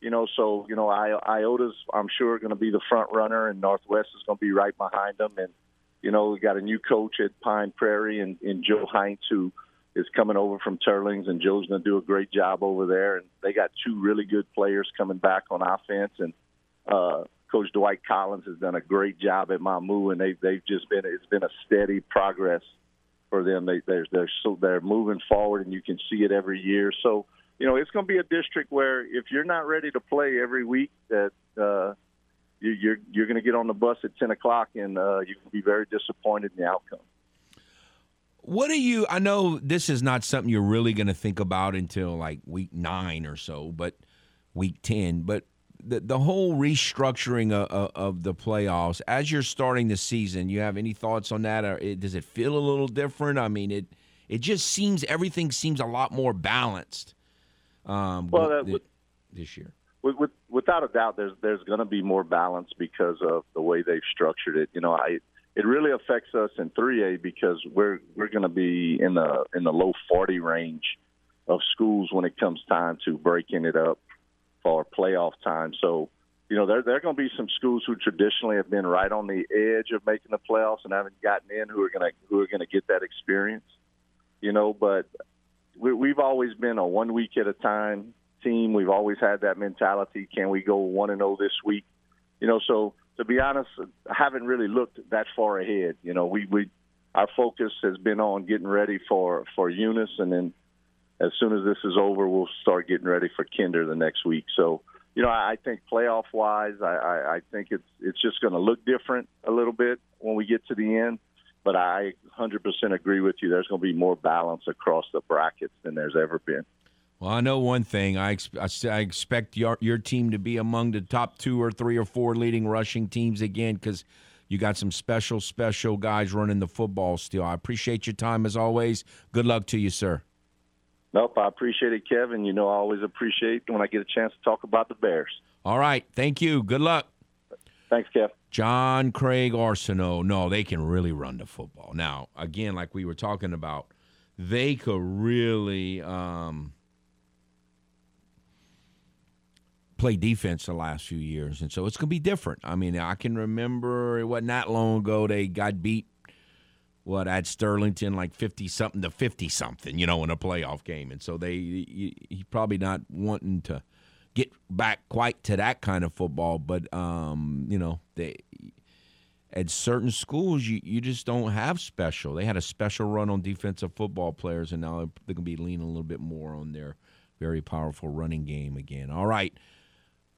You know, so you know, I, Iota's I'm sure going to be the front runner, and Northwest is going to be right behind them. And you know, we got a new coach at Pine Prairie, and, and Joe Heinz, who is coming over from Turlings, and Joe's going to do a great job over there. And they got two really good players coming back on offense, and uh, Coach Dwight Collins has done a great job at Mamou, and they they've just been it's been a steady progress for them. They they're they're so they're moving forward, and you can see it every year. So you know it's going to be a district where if you're not ready to play every week, that uh, you, you're you're going to get on the bus at ten o'clock, and uh, you can be very disappointed in the outcome. What do you? I know this is not something you're really going to think about until like week nine or so, but week ten. But the the whole restructuring of, of, the playoffs as you're starting the season, you have any thoughts on that? Or it, does it feel a little different? I mean, it it just seems everything seems a lot more balanced. Um, well, with, this year, with, with, without a doubt, there's there's going to be more balance because of the way they've structured it. You know, I it really affects us in 3A because we're we're going to be in the in the low 40 range of schools when it comes time to breaking it up for playoff time. So, you know, there there are going to be some schools who traditionally have been right on the edge of making the playoffs and haven't gotten in who are going to who are going to get that experience. You know, but we, we've always been a one week at a time team. We've always had that mentality. Can we go one and zero oh this week? You know, so to be honest, I haven't really looked that far ahead. You know, we we our focus has been on getting ready for for Eunice, and then as soon as this is over, we'll start getting ready for Kinder the next week. So, you know, I think playoff wise, I, I, I think it's it's just going to look different a little bit when we get to the end. But I 100% agree with you. There's going to be more balance across the brackets than there's ever been. Well, I know one thing. I, ex- I expect your your team to be among the top two or three or four leading rushing teams again because you got some special, special guys running the football still. I appreciate your time as always. Good luck to you, sir. Nope, I appreciate it, Kevin. You know, I always appreciate when I get a chance to talk about the Bears. All right. Thank you. Good luck. Thanks, Kev. John Craig Arceneaux. No, they can really run the football. Now, again, like we were talking about, they could really um, play defense the last few years. And so it's going to be different. I mean, I can remember it wasn't that long ago they got beat what at Sterlington like 50 something to 50 something, you know, in a playoff game. And so they he's probably not wanting to get back quite to that kind of football, but um, you know, they at certain schools you, you just don't have special. They had a special run on defensive football players and now they're going to be leaning a little bit more on their very powerful running game again. All right.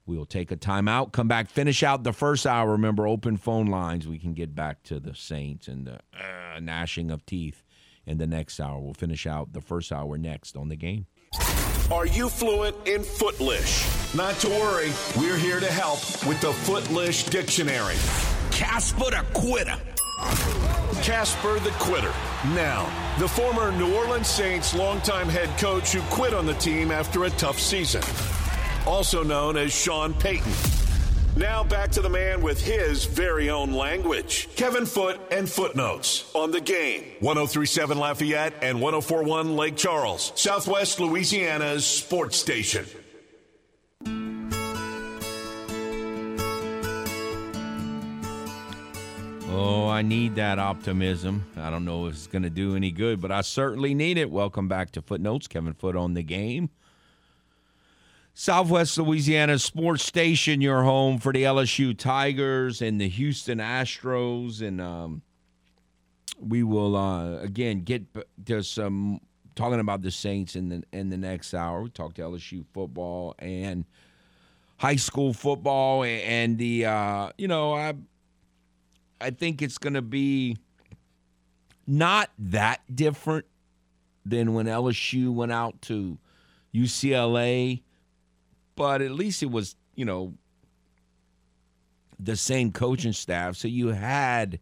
We'll take a timeout, come back, finish out the first hour. Remember, open phone lines. We can get back to the Saints and the uh, gnashing of teeth in the next hour. We'll finish out the first hour next on the game. Are you fluent in Footlish? Not to worry, we're here to help with the Footlish Dictionary. Casper the Quitter. Casper the Quitter. Now, the former New Orleans Saints longtime head coach who quit on the team after a tough season also known as Sean Payton. Now back to the man with his very own language. Kevin Foote and Footnotes on the game. 1037 Lafayette and 1041 Lake Charles, Southwest Louisiana's sports station. Oh, I need that optimism. I don't know if it's going to do any good, but I certainly need it. Welcome back to Footnotes. Kevin Foote on the game. Southwest Louisiana Sports Station, your home for the LSU Tigers and the Houston Astros. And um, we will, uh, again, get to some talking about the Saints in the, in the next hour. We talk to LSU football and high school football. And the, uh, you know, I, I think it's going to be not that different than when LSU went out to UCLA but at least it was, you know, the same coaching staff. So you had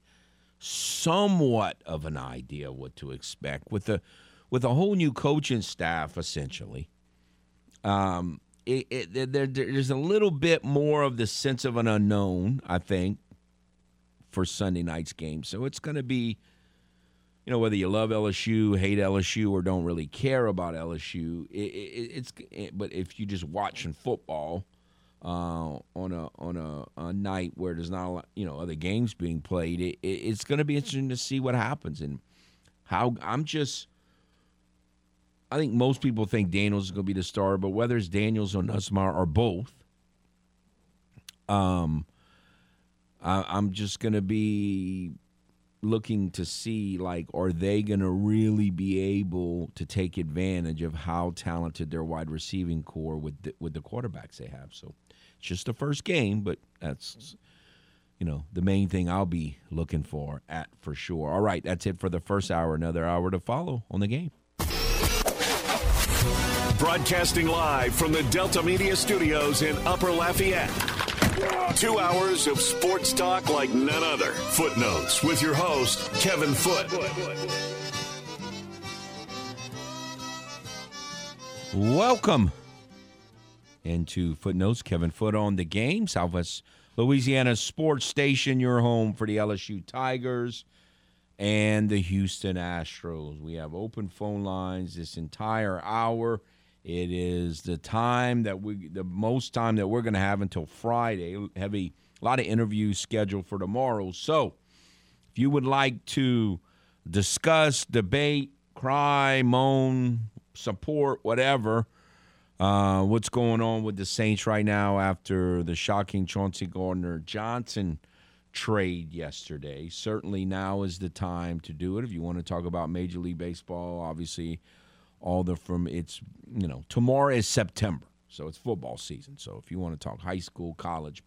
somewhat of an idea what to expect with a with a whole new coaching staff essentially. Um, it, it, there, there's a little bit more of the sense of an unknown, I think, for Sunday night's game. So it's going to be you know, whether you love LSU, hate LSU, or don't really care about LSU, it, it, it's. It, but if you just watching football, uh, on a on a, a, night where there's not a lot, you know other games being played. It, it, it's going to be interesting to see what happens and how. I'm just. I think most people think Daniels is going to be the star, but whether it's Daniels or Nussmeier or both, um, I, I'm just going to be looking to see like are they going to really be able to take advantage of how talented their wide receiving core with the, with the quarterbacks they have. So it's just the first game, but that's you know the main thing I'll be looking for at for sure. All right, that's it for the first hour. Another hour to follow on the game. Broadcasting live from the Delta Media Studios in Upper Lafayette. Two hours of sports talk like none other. Footnotes with your host, Kevin Foote. Welcome into Footnotes. Kevin Foote on the game. Southwest Louisiana Sports Station, your home for the LSU Tigers and the Houston Astros. We have open phone lines this entire hour. It is the time that we, the most time that we're going to have until Friday. Heavy, a lot of interviews scheduled for tomorrow. So, if you would like to discuss, debate, cry, moan, support, whatever, uh, what's going on with the Saints right now after the shocking Chauncey Gardner Johnson trade yesterday. Certainly now is the time to do it. If you want to talk about Major League Baseball, obviously all the from it's you know tomorrow is September, so it's football season. So if you want to talk high school, college,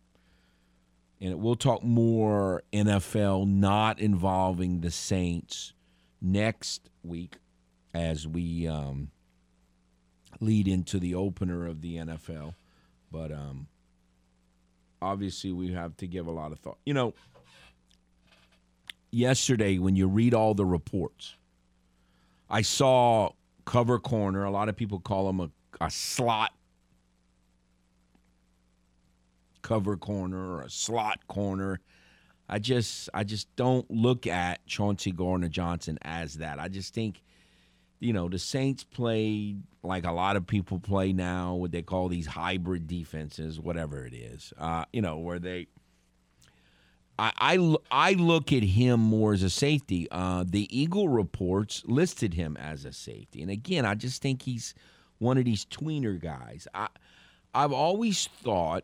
and we'll talk more NFL not involving the Saints next week as we um, lead into the opener of the NFL. But um, obviously, we have to give a lot of thought. You know, yesterday when you read all the reports, I saw cover corner. A lot of people call him a, a slot cover corner or a slot corner. I just I just don't look at Chauncey Gardner Johnson as that. I just think, you know, the Saints played like a lot of people play now, what they call these hybrid defenses, whatever it is. Uh, you know, where they I, I, I look at him more as a safety. Uh, the Eagle reports listed him as a safety, and again, I just think he's one of these tweener guys. I I've always thought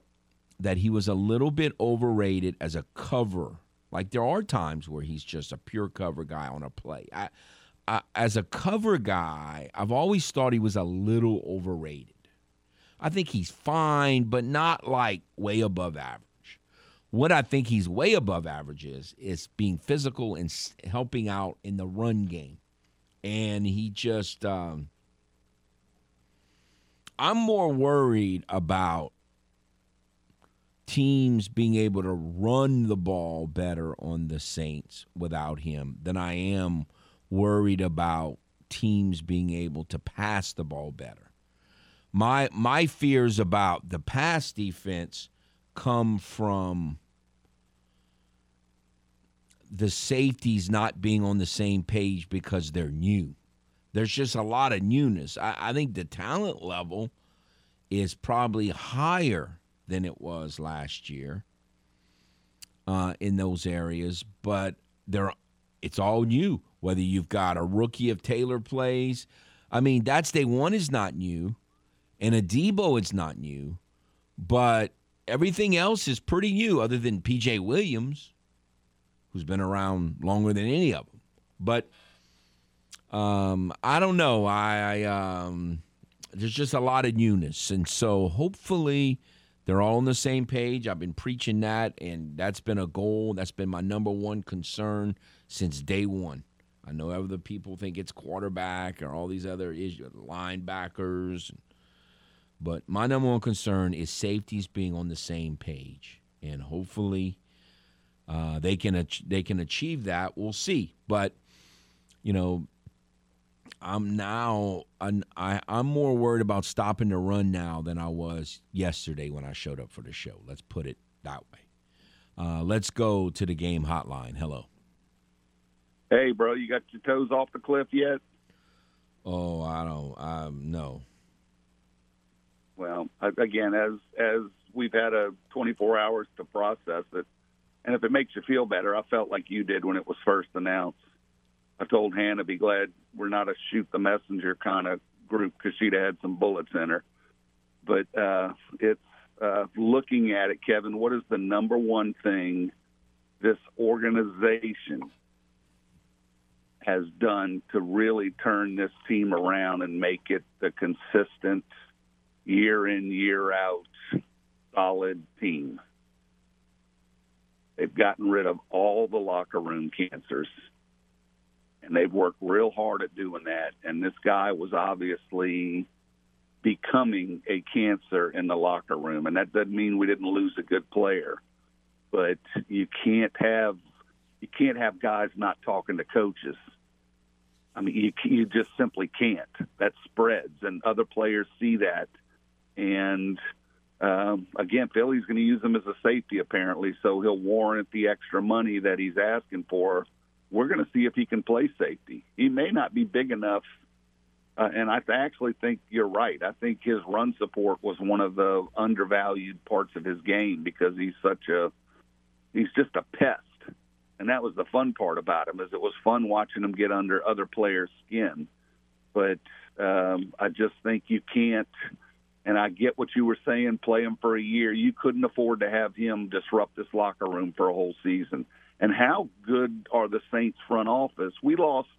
that he was a little bit overrated as a cover. Like there are times where he's just a pure cover guy on a play. I, I, as a cover guy, I've always thought he was a little overrated. I think he's fine, but not like way above average. What I think he's way above average is is being physical and helping out in the run game, and he just. Um, I'm more worried about teams being able to run the ball better on the Saints without him than I am worried about teams being able to pass the ball better. My my fears about the pass defense come from the safeties not being on the same page because they're new. There's just a lot of newness. I, I think the talent level is probably higher than it was last year uh, in those areas, but they're it's all new. Whether you've got a rookie of Taylor plays, I mean that's day one is not new, and a Debo is not new, but everything else is pretty new other than PJ Williams, who's been around longer than any of them. But um, I don't know. I, I um, there's just a lot of newness, and so hopefully they're all on the same page. I've been preaching that, and that's been a goal. That's been my number one concern since day one. I know other people think it's quarterback or all these other issues, linebackers, but my number one concern is safeties being on the same page, and hopefully uh, they can they can achieve that. We'll see, but you know I'm now I'm, I, I'm more worried about stopping the run now than I was yesterday when I showed up for the show. Let's put it that way. Uh, let's go to the game hotline. Hello. Hey, bro, you got your toes off the cliff yet? Oh, I don't. Um, no. Well, again, as as we've had a 24 hours to process it. And if it makes you feel better, I felt like you did when it was first announced. I told Hannah, be glad we're not a shoot the messenger kind of group because she'd had some bullets in her. But uh, it's uh, looking at it, Kevin. What is the number one thing this organization has done to really turn this team around and make it the consistent year in year out solid team? They've gotten rid of all the locker room cancers and they've worked real hard at doing that. And this guy was obviously becoming a cancer in the locker room, and that doesn't mean we didn't lose a good player, but you can't have you can't have guys not talking to coaches. I mean, you you just simply can't. That spreads, and other players see that. And um, again, Philly's going to use him as a safety apparently, so he'll warrant the extra money that he's asking for we're going to see if he can play safety. He may not be big enough, uh, and I actually think you're right. I think his run support was one of the undervalued parts of his game because he's such a he's just a pest, and that was the fun part about him is it was fun watching him get under other players' skin. But um, I just think you can't. And I get what you were saying. Play him for a year. You couldn't afford to have him disrupt this locker room for a whole season and how good are the Saints front office? We lost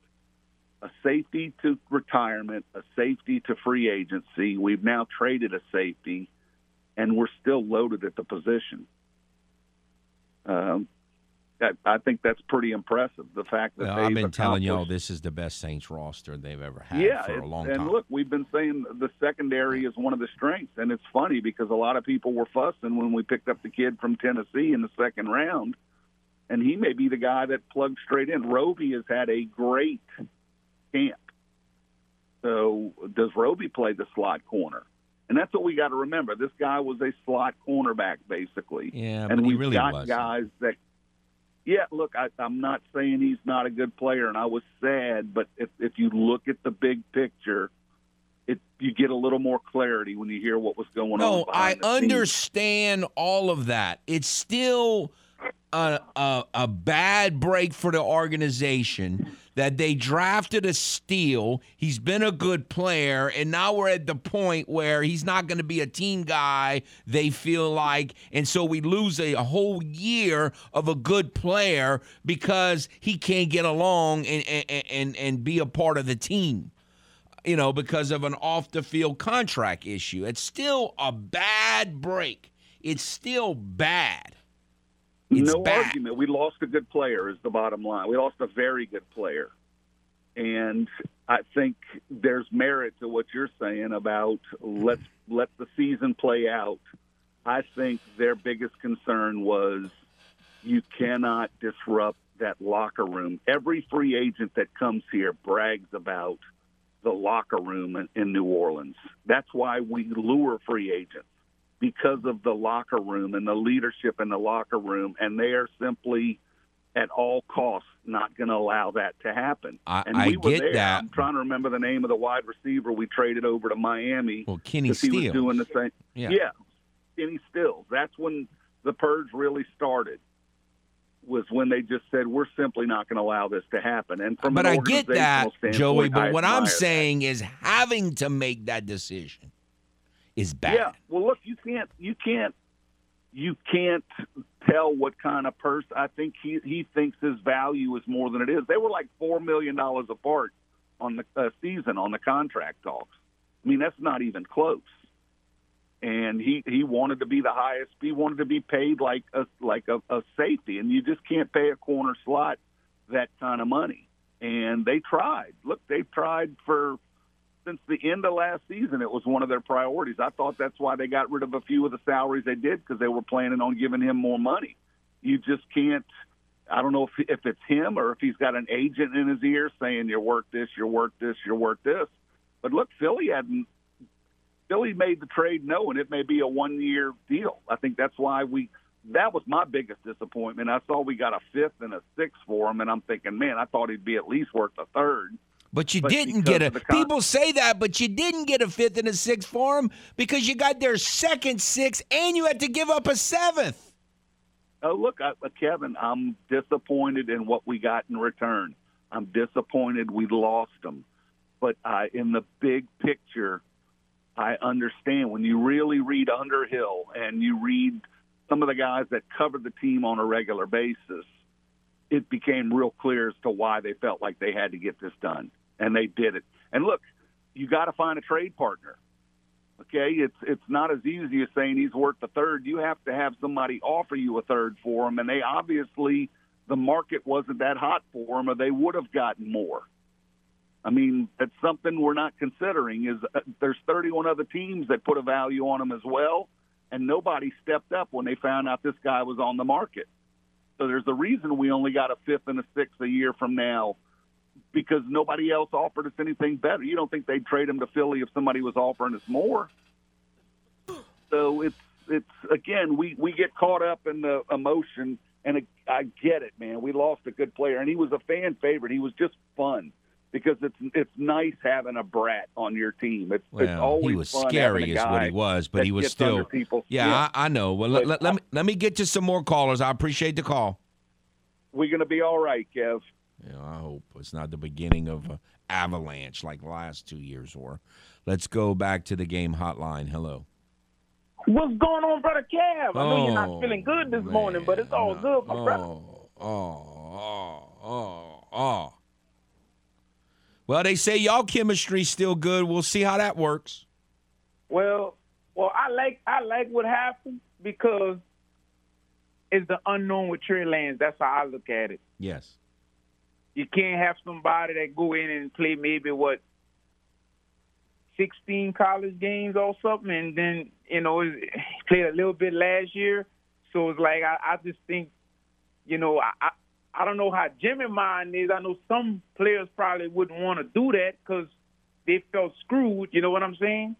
a safety to retirement, a safety to free agency. We've now traded a safety, and we're still loaded at the position. Um, I, I think that's pretty impressive. The fact that well, I've been telling y'all this is the best Saints roster they've ever had yeah, for a long and time. And look, we've been saying the secondary is one of the strengths, and it's funny because a lot of people were fussing when we picked up the kid from Tennessee in the second round and he may be the guy that plugs straight in. Roby has had a great camp. So does Roby play the slot corner? And that's what we got to remember. This guy was a slot cornerback, basically. Yeah, and we've really got wasn't. guys that. Yeah, look, I, I'm not saying he's not a good player, and I was sad, but if if you look at the big picture, it you get a little more clarity when you hear what was going no, on. No, I the scenes. understand all of that. It's still a, a, a bad break for the organization that they drafted a steal. He's been a good player, and now we're at the point where he's not going to be a team guy, they feel like. And so we lose a, a, whole year of a good player because he can't get along and, and, and, and be a part of the team. You know, because of an off the field contract issue. It's still a bad break. It's still bad. It's no bad. argument. We lost a good player is the bottom line. We lost a very good player. And I think there's merit to what you're saying about let's let the season play out. I think their biggest concern was you cannot disrupt that locker room. Every free agent that comes here brags about the locker room in, in New Orleans. That's why we lure free agents because of the locker room and the leadership in the locker room, and they are simply at all costs not going to allow that to happen. I, and I were get there. that. I'm trying to remember the name of the wide receiver we traded over to Miami. Well, Kenny Stills. was doing the same. Yeah. yeah, Kenny Stills. That's when the purge really started. Was when they just said we're simply not going to allow this to happen. And from but an I get that, Joey. But I what I'm saying is having to make that decision is bad. Yeah. Well, look, you can't you can't you can't tell what kind of person. I think he he thinks his value is more than it is. They were like four million dollars apart on the uh, season on the contract talks. I mean, that's not even close. And he he wanted to be the highest. He wanted to be paid like a like a, a safety, and you just can't pay a corner slot that kind of money. And they tried. Look, they've tried for since the end of last season, it was one of their priorities. I thought that's why they got rid of a few of the salaries they did because they were planning on giving him more money. You just can't. I don't know if if it's him or if he's got an agent in his ear saying you're worth this, you're worth this, you're worth this. But look, Philly hadn't. Philly made the trade knowing it may be a one year deal. I think that's why we. That was my biggest disappointment. I saw we got a fifth and a sixth for him, and I'm thinking, man, I thought he'd be at least worth a third. But you But didn't get a. con- people say that, but you didn't get a fifth and a sixth for him because you got their second six and you had to give up a seventh. Oh, look, I, Kevin, I'm disappointed in what we got in return. I'm disappointed we lost them. But uh, in the big picture, I understand when you really read Underhill and you read some of the guys that covered the team on a regular basis, it became real clear as to why they felt like they had to get this done, and they did it. And look, you got to find a trade partner. Okay, it's it's not as easy as saying he's worth a third. You have to have somebody offer you a third for him, and they obviously the market wasn't that hot for him, or they would have gotten more. I mean, that's something we're not considering. Is uh, there's 31 other teams that put a value on him as well, and nobody stepped up when they found out this guy was on the market. So there's a reason we only got a fifth and a sixth a year from now because nobody else offered us anything better. You don't think they'd trade him to Philly if somebody was offering us more? So it's it's again we we get caught up in the emotion, and I get it, man. We lost a good player, and he was a fan favorite. He was just fun because it's it's nice having a brat on your team. It's it's Well, always he was scary, is what he was, but he was still. people. people's Yeah. I, I know. Well, But let, let, me let me get to some more callers. I appreciate the call. We're going to be all right, Kev. You know, I hope it's not the beginning of an avalanche like the last two years were. Let's go back to the game hotline. Hello. What's going on, brother Cav? I know you're Oh, not feeling good this morning, but it's all good, my oh, brother. Oh, oh, oh, oh, oh. Well, they say y'all chemistry's still good. We'll see how that works. Well, well, I like I like what happened because it's the unknown with Trey Lance. That's how I look at it. Yes. You can't have somebody that go in and play maybe what sixteen college games or something, and then you know played a little bit last year. So it's like I, I just think, you know, I, I don't know how Jimmy mind is. I know some players probably wouldn't want to do that because they felt screwed. You know what I'm saying?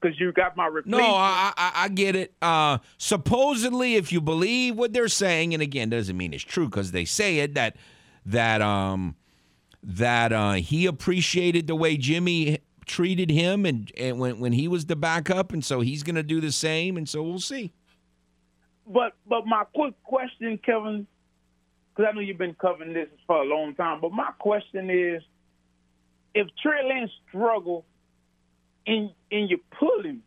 Because you got my No, replacement. I, I I get it. Uh, supposedly, if you believe what they're saying, and again, doesn't mean it's true because they say it that that um that uh, he appreciated the way Jimmy treated him, and and when when he was the backup, and so he's going to do the same, and so we'll see. But but my quick question, Kevin, because I know you've been covering this for a long time. But my question is, if Trey Lance struggle, and and you pull him,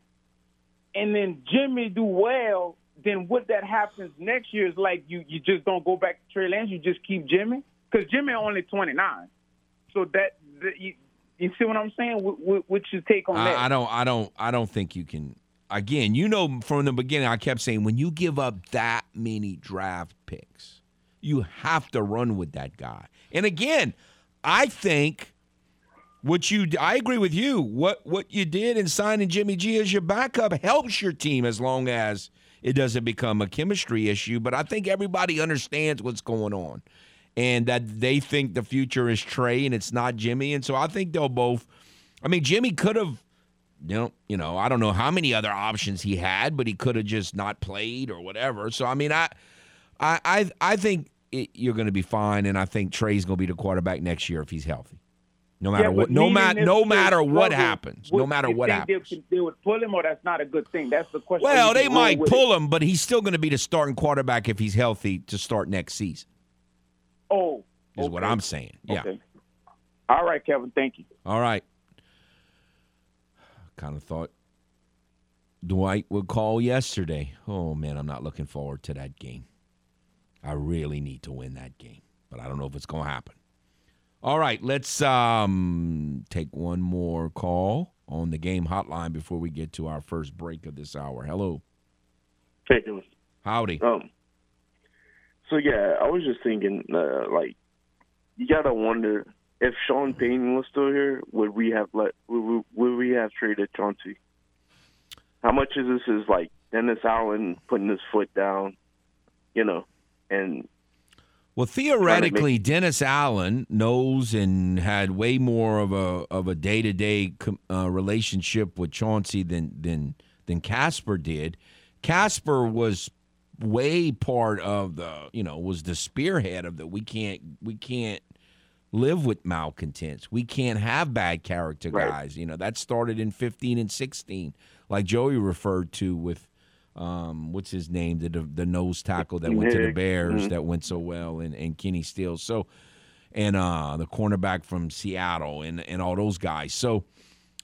and then Jimmy do well, then what that happens next year is like you you just don't go back to Trey Lance, you just keep Jimmy because Jimmy only twenty nine, so that, that you, you see what I'm saying? What, what, what's your take on that? I, I don't I don't I don't think you can. Again, you know, from the beginning, I kept saying when you give up that many draft picks, you have to run with that guy. And again, I think what you I agree with you. What what you did in signing Jimmy G as your backup helps your team as long as it doesn't become a chemistry issue. But I think everybody understands what's going on. And that they think the future is Trey and it's not Jimmy. And so I think they'll both I mean, Jimmy could have you know, you know, I don't know how many other options he had, but he could have just not played or whatever. So I mean, I, I, I, I think it, you're going to be fine, and I think Trey's going to be the quarterback next year if he's healthy. No matter Yeah, what, no matter, no matter what happens, no matter what think happens. They, they would pull him, or that's not a good thing. That's the question. Well, they might pull it. him, but he's still going to be the starting quarterback if he's healthy to start next season. Oh, Is what. I'm saying. Yeah. Okay. All right, Kevin. Thank you. All right. Kind of thought Dwight would call yesterday. Oh man, I'm not looking forward to that game. I really need to win that game, but I don't know if it's going to happen. All right, let's um take one more call on the game hotline before we get to our first break of this hour. Hello. Hey, Dylan. Howdy. Um. So yeah, I was just thinking, uh, like, you gotta wonder if Sean Payton was still here, would we have let would we, would we have traded Chauncey? How much of this is like Dennis Allen putting his foot down, you know, and Well, theoretically, Dennis Allen knows and had way more of a of a day to day relationship with Chauncey than than than Casper did. Casper was way part of the you know was the spearhead of the we can't we can't live with malcontents. We can't have bad character Right. guys. You know, that started in 15 and 16, like Joey referred to with um, what's his name, the the nose tackle that went to the. Bears Mhm. that went so well, and, and Kenny Stills. So, and uh, the cornerback from Seattle, and and all those guys. So,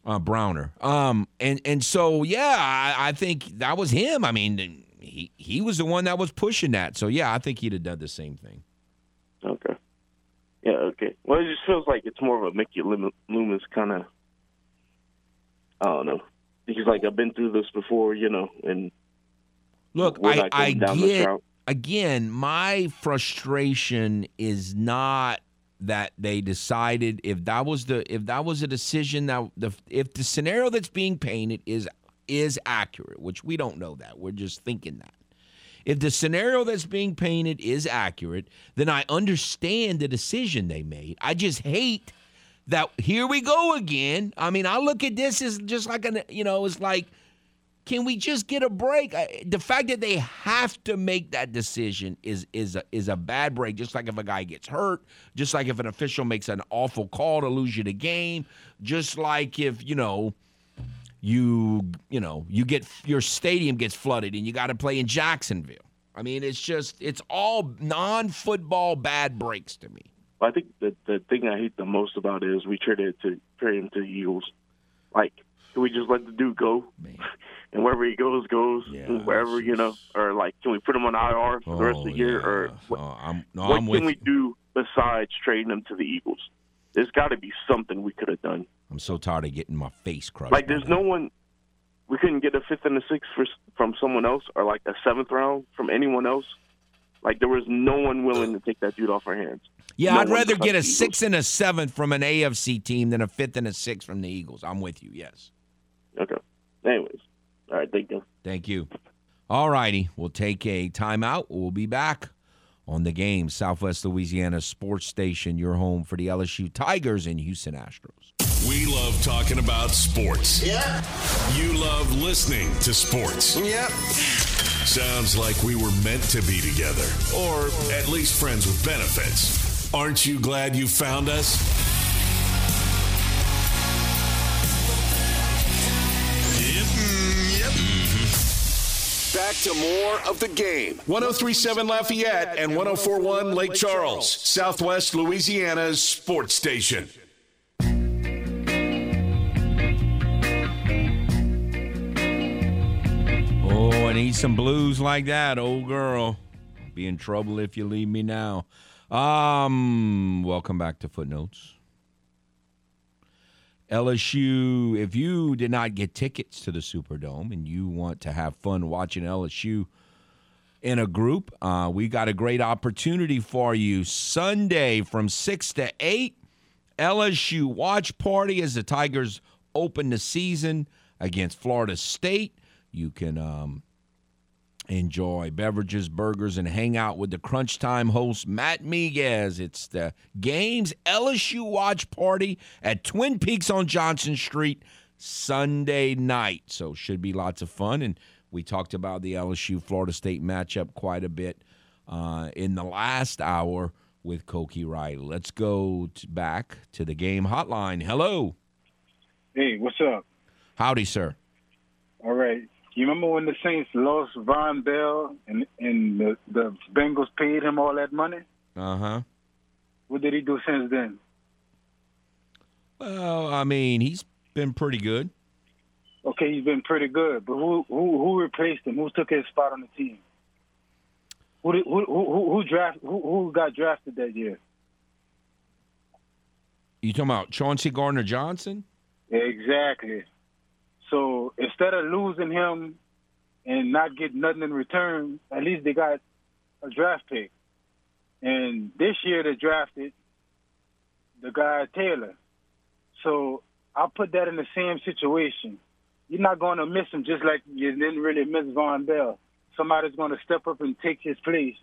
uh, Browner. Um, and and so yeah, I, I think that was him. I mean, he he was the one that was pushing that. So yeah, I think he'd have done the same thing. Okay. Yeah. Okay. Well, it just feels like it's more of a Mickey Loomis kind of. I don't know. Because like I've been through this before, you know, and Look, I, I going down this get again. My frustration is not that they decided if that was the if that was a decision that the if the scenario that's being painted is is accurate, which we don't know that we're just thinking that. If the scenario that's being painted is accurate, then I understand the decision they made. I just hate that here we go again. I mean, I look at this as just like an you know, it's like can we just get a break? The fact that they have to make that decision is is a, is a bad break. Just like if a guy gets hurt, just like if an official makes an awful call to lose you the game, just like if you know you you know you get your stadium gets flooded and you got to play in Jacksonville. I mean, it's just it's all non-football bad breaks to me. I think the the thing I hate the most about it is we traded to trade him to the Eagles. Like, can we just let the dude go? And wherever he goes, goes. and wherever you know, or like, can we put him on IR for the rest of the oh, year? Or what, Oh, I'm, no, what I'm can we you. do besides trading him to the Eagles? There's got to be something we could have done. I'm so tired of getting my face crushed. Like, there's no one. We couldn't get a fifth and a sixth for, from someone else, or like a seventh round from anyone else. Like, there was no one willing to take that dude off our hands. Yeah, No I'd rather get a six and a seventh from an AFC team than a fifth and a sixth from the Eagles. I'm with you. Yes. Okay. Anyways, all right. Thank you. Thank you. All righty. We'll take a timeout. We'll be back on the game. Southwest Louisiana Sports Station, your home for the LSU Tigers and Houston Astros. We love talking about sports. Yeah. You love listening to sports. Yep. Sounds like we were meant to be together, or at least friends with benefits. Aren't you glad you found us? Back to more of the game. 1037 Lafayette and 1041 Lake Charles, Southwest Louisiana's sports station. Oh, I need some blues like that, old girl. Be in trouble if you leave me now. Um, welcome back to Footnotes. LSU, if you did not get tickets to the Superdome and you want to have fun watching LSU in a group, uh, we got a great opportunity for you. Sunday from 6 to 8, LSU watch party as the Tigers open the season against Florida State. You can um, enjoy beverages, burgers, and hang out with the Crunch Time host, Matt Miguez. It's the game's LSU watch party at Twin Peaks on Johnson Street Sunday night. So, should be lots of fun. And we talked about the LSU Florida State matchup quite a bit uh, in the last hour with Koki Riley. Let's go t- back to the game hotline. Hello. Hey, what's up? Howdy, sir. All right. You remember when the Saints lost Vonn Bell and and the, the Bengals paid him all that money? Uh huh. What did he do since then? Well, I mean, he's been pretty good. Okay, he's been pretty good, but who who who replaced him? Who took his spot on the team? Who did, who who who, who draft who, who got drafted that year? You talking about Chauncey Gardner Johnson? Exactly. So instead of losing him and not getting nothing in return, at least they got a draft pick. And this year they drafted the guy Taylor. So I put that in the same situation. You're not going to miss him just like you didn't really miss Vonn Bell. Somebody's going to step up and take his place.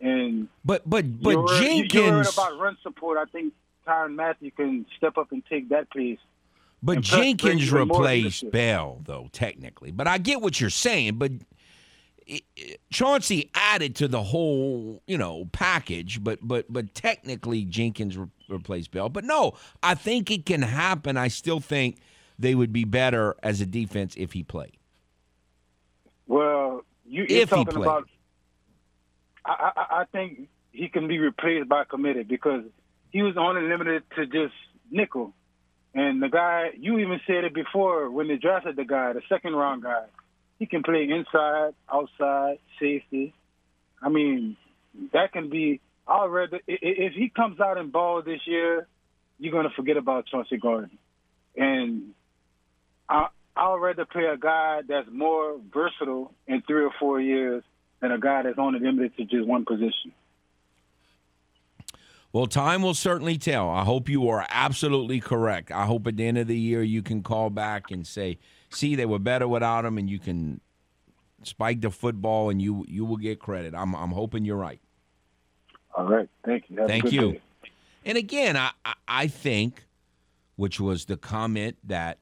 And But but but you heard, you- Jenkins. You heard about run support. I think Tyrann Mathieu can step up and take that place. But And Jenkins replaced. Bell, though technically. But I get what you're saying. But it, it, Chauncey added to the whole, you know, package, but but but technically Jenkins re- replaced Bell. But no, I think it can happen. I still think they would be better as a defense if he played. Well, you, you're If he talking played. about. I, I, I think he can be replaced by committed because he was only limited to just nickel, and the guy you even said it before when they drafted the guy, the second round guy. He can play inside, outside, safety. I mean, that can be. I'd rather if he comes out and ball this year, you're gonna forget about Chauncey Gordon, and I I'd rather play a guy that's more versatile in three or four years than a guy that's only limited to just one position. Well, time will certainly tell. I hope you are absolutely correct. I hope at the end of the year you can call back and say, "See, they were better without him," and you can spike the football and you you will get credit. I'm I'm hoping you're right. All right, thank you. Have Thank you. day. And again, I, I- think, which was the comment that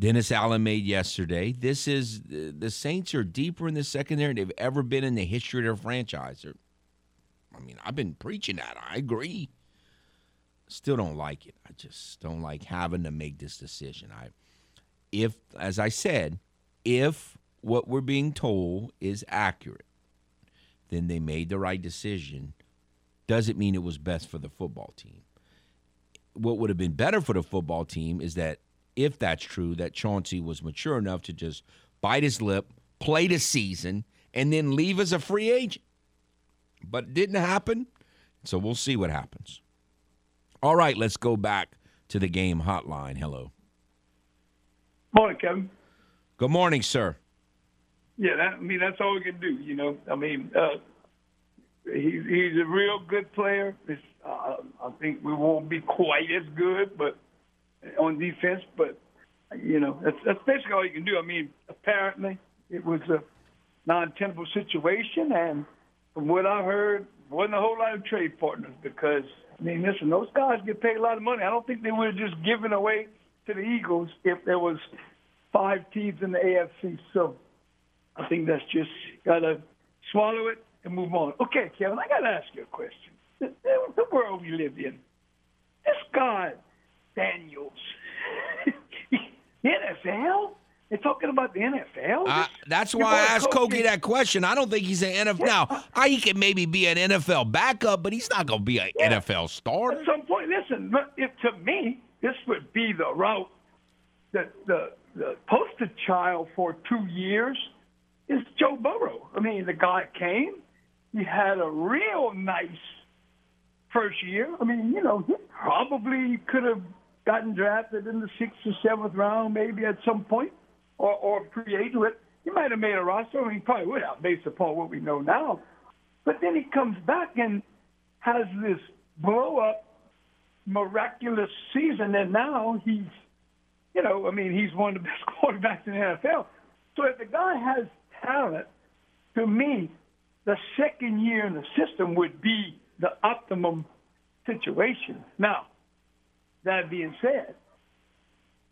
Dennis Allen made yesterday, this is the the Saints are deeper in the secondary than they've ever been in the history of their franchise. They're- I mean, I've been preaching that. I agree. Still don't like it. I just don't like having to make this decision. I, if, as I said, if what we're being told is accurate, then they made the right decision doesn't mean it was best for the football team. What would have been better for the football team is that if that's true, that Chauncey was mature enough to just bite his lip, play the season, and then leave as a free agent. But it didn't happen, so we'll see what happens. All right, let's go back to the game hotline. Hello. Morning, Kevin. Good morning, sir. Yeah, that, I mean that's all we can do. You know, I mean, uh, he's he's a real good player. Uh, I think we won't be quite as good, but on defense, but you know, that's that's basically all you can do. I mean, apparently it was a non-tenable situation, and from what I heard, wasn't a whole lot of trade partners because I mean, listen, those guys get paid a lot of money. I don't think they would have just given away to the Eagles if there was five teams in the AFC. So I think that's just gotta swallow it and move on. Okay, Kevin, I gotta ask you a question. The, the, world we live in, this guy Daniels, the NFL. They're talking about the NFL. Uh, that's your why I asked Koki that question. I don't think he's an NFL. Now, I, he can maybe be an NFL backup, but he's not going to be an Yeah. NFL starter. At some point, listen. If to me, this would be the route that the the poster child for two years is Joe Burrow. I mean, the guy came, he had a real nice first year. I mean, you know, he probably could have gotten drafted in the sixth or seventh round, maybe at some point, or or free agent. He might have made a roster. I mean, he probably would have, based upon what we know now. But then he comes back and has this blow up, miraculous season, and now he's, you know, I mean, he's one of the best quarterbacks in the NFL. So if the guy has talent, to me, the second year in the system would be the optimum situation. Now, that being said,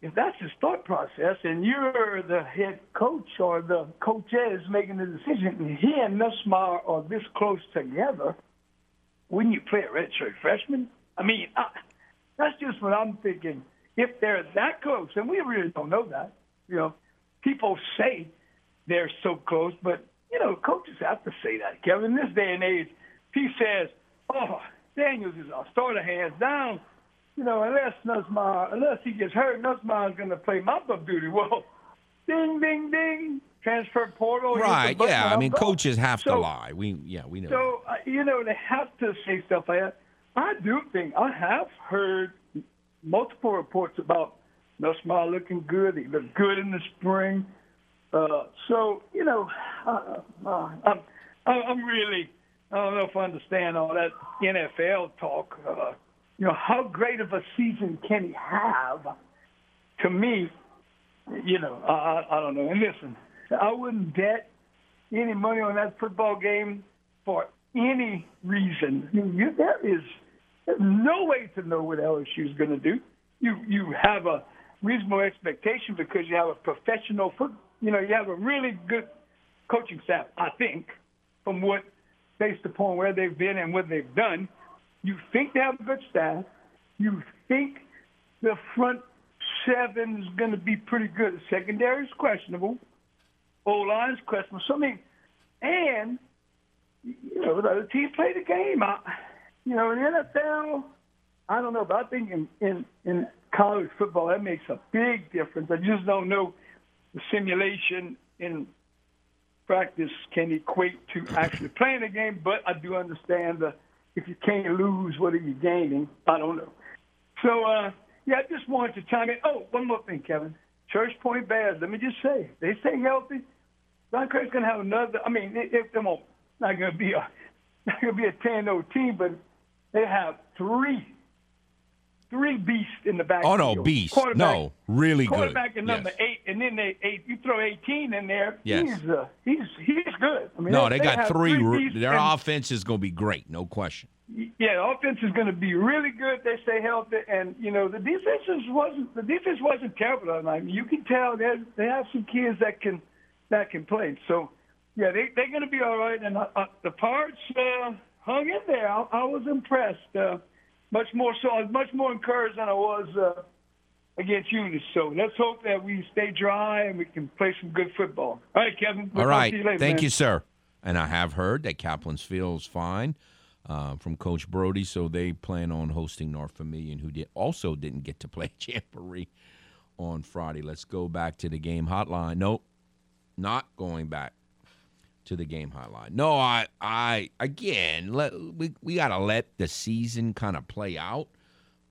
if that's his thought process and you're the head coach or the coaches making the decision, he and Nussmeier are this close together, wouldn't you play a redshirt freshman? I mean, I, that's just what I'm thinking. If they're that close, and we really don't know that, you know, people say they're so close, but you know, coaches have to say that. Kevin, this day and age, he says, "Oh, Daniels is our starter, hands down." You know, unless Nussmeier, unless he gets hurt, Nussmeier's going to play mop-up duty. Well, ding, ding, ding, transfer portal. Right? Yeah. I mean, coaches have to lie. We yeah we know. so uh, you know they have to say stuff like that. I do think I have heard multiple reports about Nussmeier looking good. He looked good in the spring. Uh, so you know, uh, uh, I'm I'm really I don't know if I understand all that NFL talk. You know, how great of a season can he have? To me, you know, I, I, don't know. And listen, I wouldn't bet any money on that football game for any reason. Mean, you, there is no way to know what LSU is going to do. You you have a reasonable expectation because you have a professional foot. You know, you have a really good coaching staff. I think, from what based upon where they've been and what they've done, you think they have a good staff. You think the front seven is going to be pretty good. The secondary is questionable. O line is questionable. So I mean, and you know the other teams play the game. I, you know, in NFL, I don't know, but I think in in in college football that makes a big difference. I just don't know the simulation in practice can equate to actually playing the game, but I do understand the if you can't lose, what are you gaining? I don't know. So, uh, yeah, I just wanted to chime in. Oh, one more thing, Kevin. Church Point Bears, let me just say, they stay healthy. Don Craig's going to have another, I mean, it, them not going to be a not going to be a 10-0 team, but they have three three beasts in the back. Oh no, beast. No, really good. Quarterback and number Yes. eight, and then they eight. You throw eighteen in there. Yes. He's uh, he's he's good. I mean, No, they got have three. their and- offense is going to be great, no question. yeah, the offense is going to be really good. They stay healthy, and you know the defense wasn't the defense wasn't terrible. I mean, you can tell they they have some kids that can that can play. So yeah, they they're going to be all right. And uh, uh, the parts uh, hung in there. I, I was impressed. Uh, much more so. I was much more encouraged than I was uh, against Eunice. So let's hope that we stay dry and we can play some good football. All right, Kevin. We'll right. you later, Thank man. you, sir. And I have heard that Kaplan's feels fine uh, from Coach Brody, so they plan on hosting North Vermilion, who did also didn't get to play Jamboree on Friday. Let's go back to the game hotline. Nope, not going back to the game hotline. No, I, I again, let we we gotta let the season kind of play out.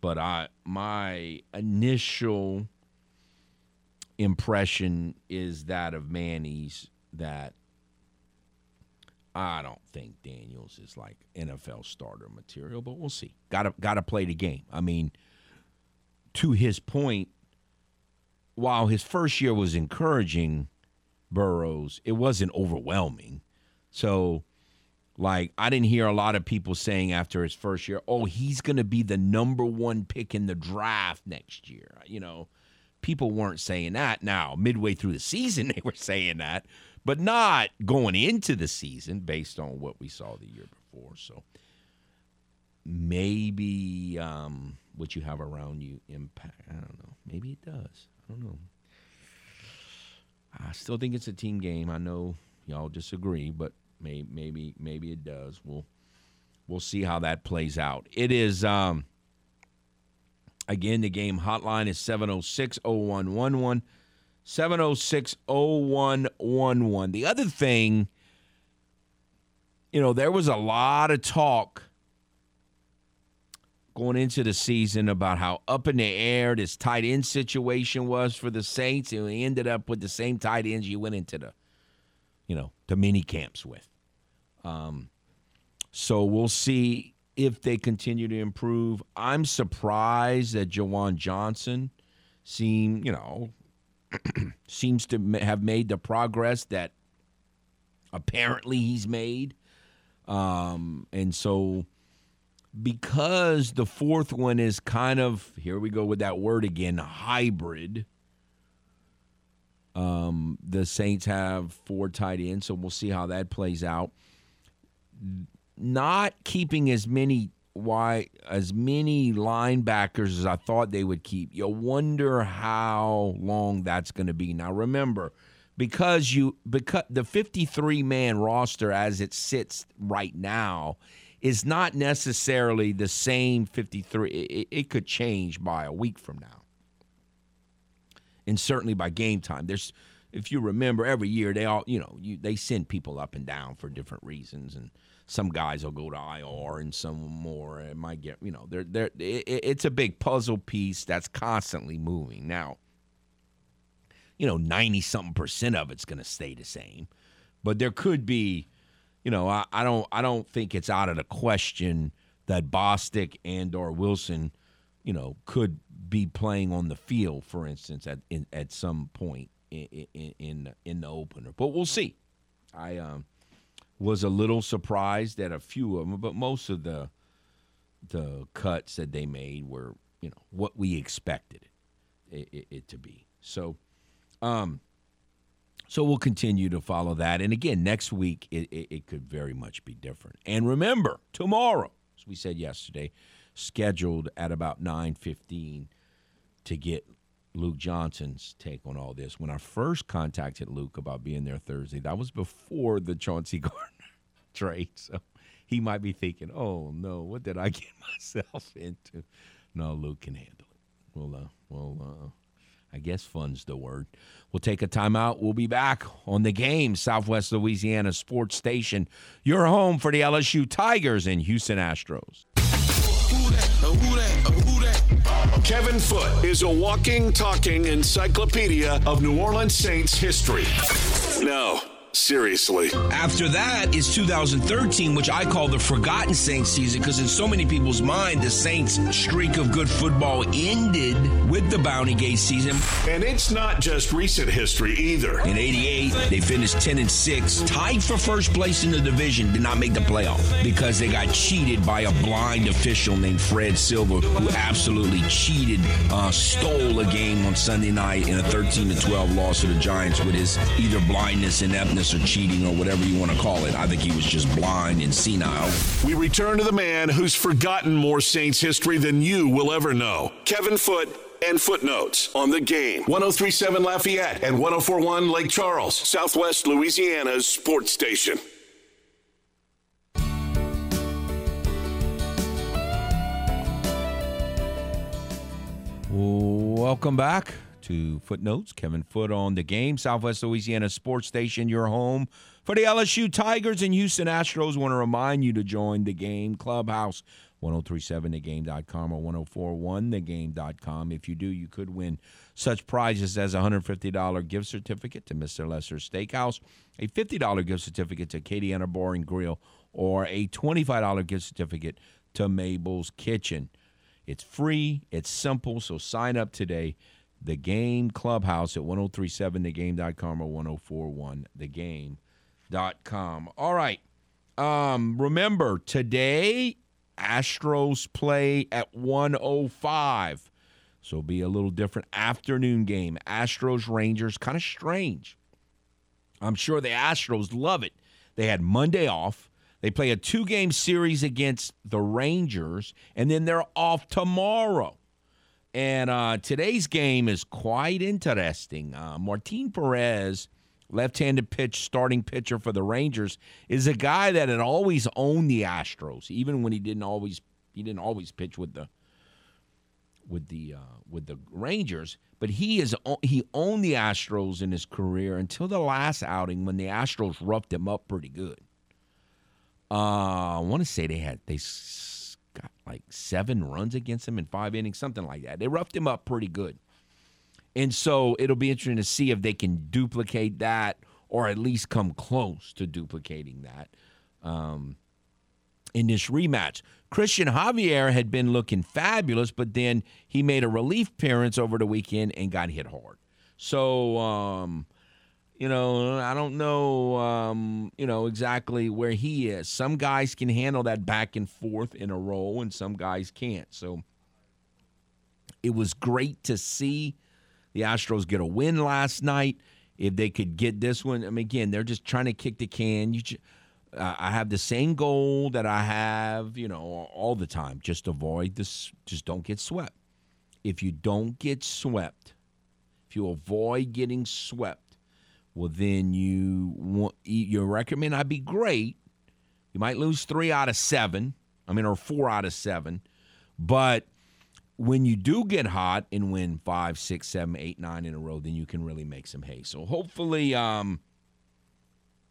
But I, my initial impression is that of Manny's that I don't think Daniels is like NFL starter material, but we'll see. Got to got to play the game. I mean, to his point, while his first year was encouraging Burrows, it wasn't overwhelming. So, like, I didn't hear a lot of people saying after his first year, "Oh, he's going to be the number one pick in the draft next year." You know, people weren't saying that. Now, midway through the season, they were saying that, but not going into the season based on what we saw the year before. So maybe um, what you have around you impact. I don't know. Maybe it does. I don't know. I still think it's a team game. I know y'all disagree, but may, maybe maybe it does. We'll we'll see how that plays out. It is um again the game hotline is 706-0111 706-0111. The other thing you know, there was a lot of talk going into the season about how up in the air this tight end situation was for the Saints, and we ended up with the same tight ends you went into the, you know, the mini camps with. Um, so we'll see if they continue to improve. I'm surprised that Juwan Johnson seem, you know, seems to have made the progress that apparently he's made. Um, and so because the fourth one is kind of here we go with that word again hybrid um, the saints have four tight ends so we'll see how that plays out. Not keeping as many why as many linebackers as i thought they would keep. You wonder how long that's going to be. Now remember because you because the 53 man roster as it sits right now is not necessarily the same 53 it, it- could change by a week from now. And certainly by game time. There's if you remember every year they all you know you, they send people up and down for different reasons and some guys will go to IR and some more it might get you know they're they're it- it's a big puzzle piece that's constantly moving. Now you know 90 something percent of it's going to stay the same but there could be you know I, I don't i don't think it's out of the question that bostic and or wilson you know could be playing on the field for instance at in, at some point in, in in the opener. But we'll see. I um was a little surprised at a few of them but most of the the cuts that they made were you know what we expected it, it, it to be. So um So we'll continue to follow that. And again, next week it, it, it could very much be different. And remember, tomorrow, as we said yesterday, scheduled at about nine fifteen to get Luke Johnson's take on all this. When I first contacted Luke about being there Thursday, that was before the Chauncey Gardner trade. So he might be thinking, "Oh no, what did I get myself into?" No, Luke can handle it. We'll, uh, we'll, uh, I guess fun's the word. We'll take a timeout. We'll be back on the game, Southwest Louisiana Sports Station, your home for the LSU Tigers and Houston Astros. Kevin Foote is a walking, talking encyclopedia of New Orleans Saints history. No, seriously. After that is 2013, which I call the forgotten Saints season because in so many people's mind, the Saints' streak of good football ended with the Bounty Gate season. And it's not just recent history either. In 88, they finished 10 and 6, tied for first place in the division, did not make the playoff because they got cheated by a blind official named Fred Silver who absolutely cheated, uh, stole a game on Sunday night in a 13 to 12 loss to the Giants with his either blindness, ineptness, or cheating, or whatever you want to call it. I think he was just blind and senile. We return to the man who's forgotten more Saints history than you will ever know. Kevin Foote and footnotes on the game. 1037 Lafayette and 1041 Lake Charles, Southwest Louisiana's sports station. Welcome back to Footnotes. Kevin Foote on the game, Southwest Louisiana Sports Station, your home for the LSU Tigers and Houston Astros. Want to remind you to join the game clubhouse. 1037thegame.com or 1041thegame.com. If you do, you could win such prizes as a $150 gift certificate to Mr. Lesser Steakhouse, a $50 gift certificate to Acadiana Bar and Grill, or a $25 gift certificate to Mabel's Kitchen. It's free, it's simple, so sign up today. The Game Clubhouse at 1037thegame.com or 1041thegame.com. All right. Um, remember, today, Astros play at 105. So be a little different afternoon game. Astros Rangers, kind of strange. I'm sure the Astros love it. They had Monday off. They play a two game series against the Rangers, and then they're off tomorrow. And uh, today's game is quite interesting. Uh, Martin Perez, left handed pitch starting pitcher for the Rangers, is a guy that had always owned the Astros, even when he didn't always he didn't always pitch with the with the uh, with the Rangers, but he is he owned the Astros in his career until the last outing when the Astros roughed him up pretty good. Uh, I want to say they had they got like seven runs against him in five innings, something like that. They roughed him up pretty good, and so it'll be interesting to see if they can duplicate that or at least come close to duplicating that. Um, in this rematch. Cristian Javier had been looking fabulous, but then he made a relief appearance over the weekend and got hit hard. So, um, you know, I don't know, um, you know, exactly where he is. Some guys can handle that back and forth in a row, and some guys can't. So, it was great to see the Astros get a win last night. If they could get this one, I mean, again, they're just trying to kick the can. You. Just, uh, I have the same goal that I have, you know, all the time. Just avoid this. Just don't get swept. If you don't get swept, if you avoid getting swept, well, then you want, your record may not be great. You might lose three out of seven. I mean, or four out of seven. But when you do get hot and win five, six, seven, eight, nine in a row, then you can really make some hay. So hopefully, um,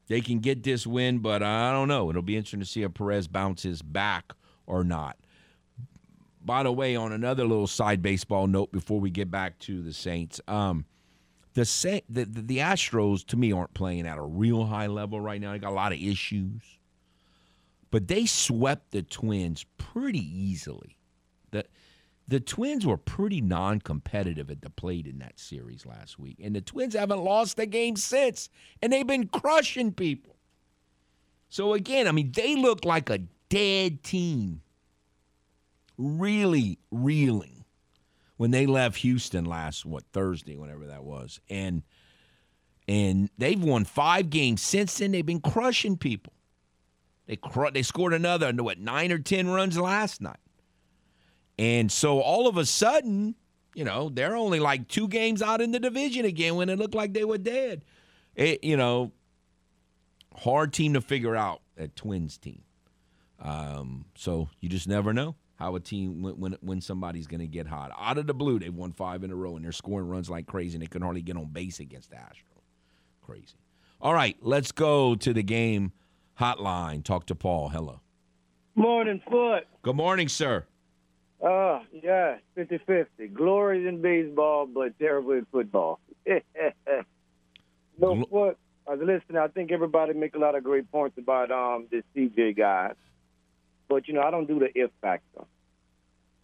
they can get this win, but I don't know. It'll be interesting to see if Perez bounces back or not. By the way, on another little side baseball note, before we get back to the Saints, um, the, Sa- the, the the Astros to me aren't playing at a real high level right now. They got a lot of issues, but they swept the Twins pretty easily. The the Twins were pretty non-competitive at the plate in that series last week, and the Twins haven't lost a game since, and they've been crushing people. So again, I mean, they look like a dead team, really reeling when they left Houston last what Thursday, whenever that was, and and they've won five games since then. They've been crushing people. They cr- they scored another what nine or ten runs last night, and so all of a sudden, you know, they're only like two games out in the division again when it looked like they were dead. It, you know, hard team to figure out that Twins team. Um, so you just never know how a team when when, when somebody's going to get hot. Out of the blue, they've won five in a row and they're scoring runs like crazy, and they can hardly get on base against the Astros. Crazy. All right, let's go to the game hotline. Talk to Paul. Hello. Morning, Foote. Good morning, sir. Uh, yeah, 50 50. Glorious in baseball, but terrible in football. no, Foote. I was listening. I think everybody make a lot of great points about um this CJ guy. But, you know, I don't do the if factor.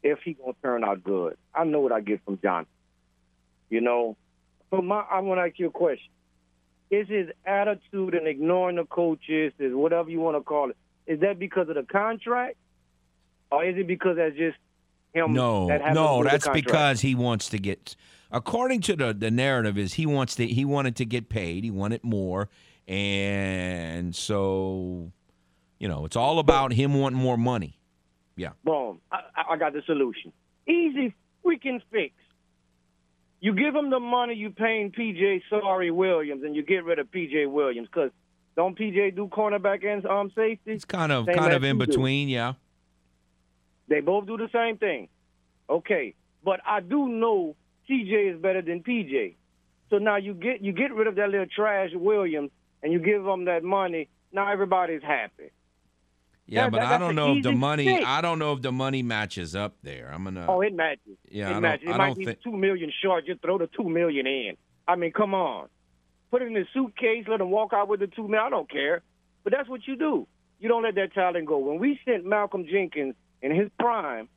If he going to turn out good. I know what I get from Johnson. You know, so my, I want to ask you a question. Is his attitude and ignoring the coaches, is whatever you want to call it, is that because of the contract? Or is it because that's just him? No, that has to do no, that's because he wants to get. According to the the narrative, is he wants to he wanted to get paid. He wanted more, and so, you know, it's all about him wanting more money. Yeah. Boom. I, I- got the solution. Easy freaking fix. You give them the money you paying PJ Sorry Williams, and you get rid of PJ Williams because don't PJ do cornerback and um safety? It's kind of Same kind of in you do. between. Yeah. They both do the same thing. Okay, but I do know TJ is better than PJ. So now you get you get rid of that little trash Williams, and you give them that money. Now everybody's happy. Yeah, but I don't know if the money. I don't know if the money matches up there. I'm gonna. Oh, it matches. Yeah, I it don't- matches. It I might don't be think- two million short. Just throw the two million in. I mean, come on. Put it in the suitcase. Let them walk out with the two million. I don't care. But that's what you do. You don't let that talent go. When we sent Malcolm Jenkins in his prime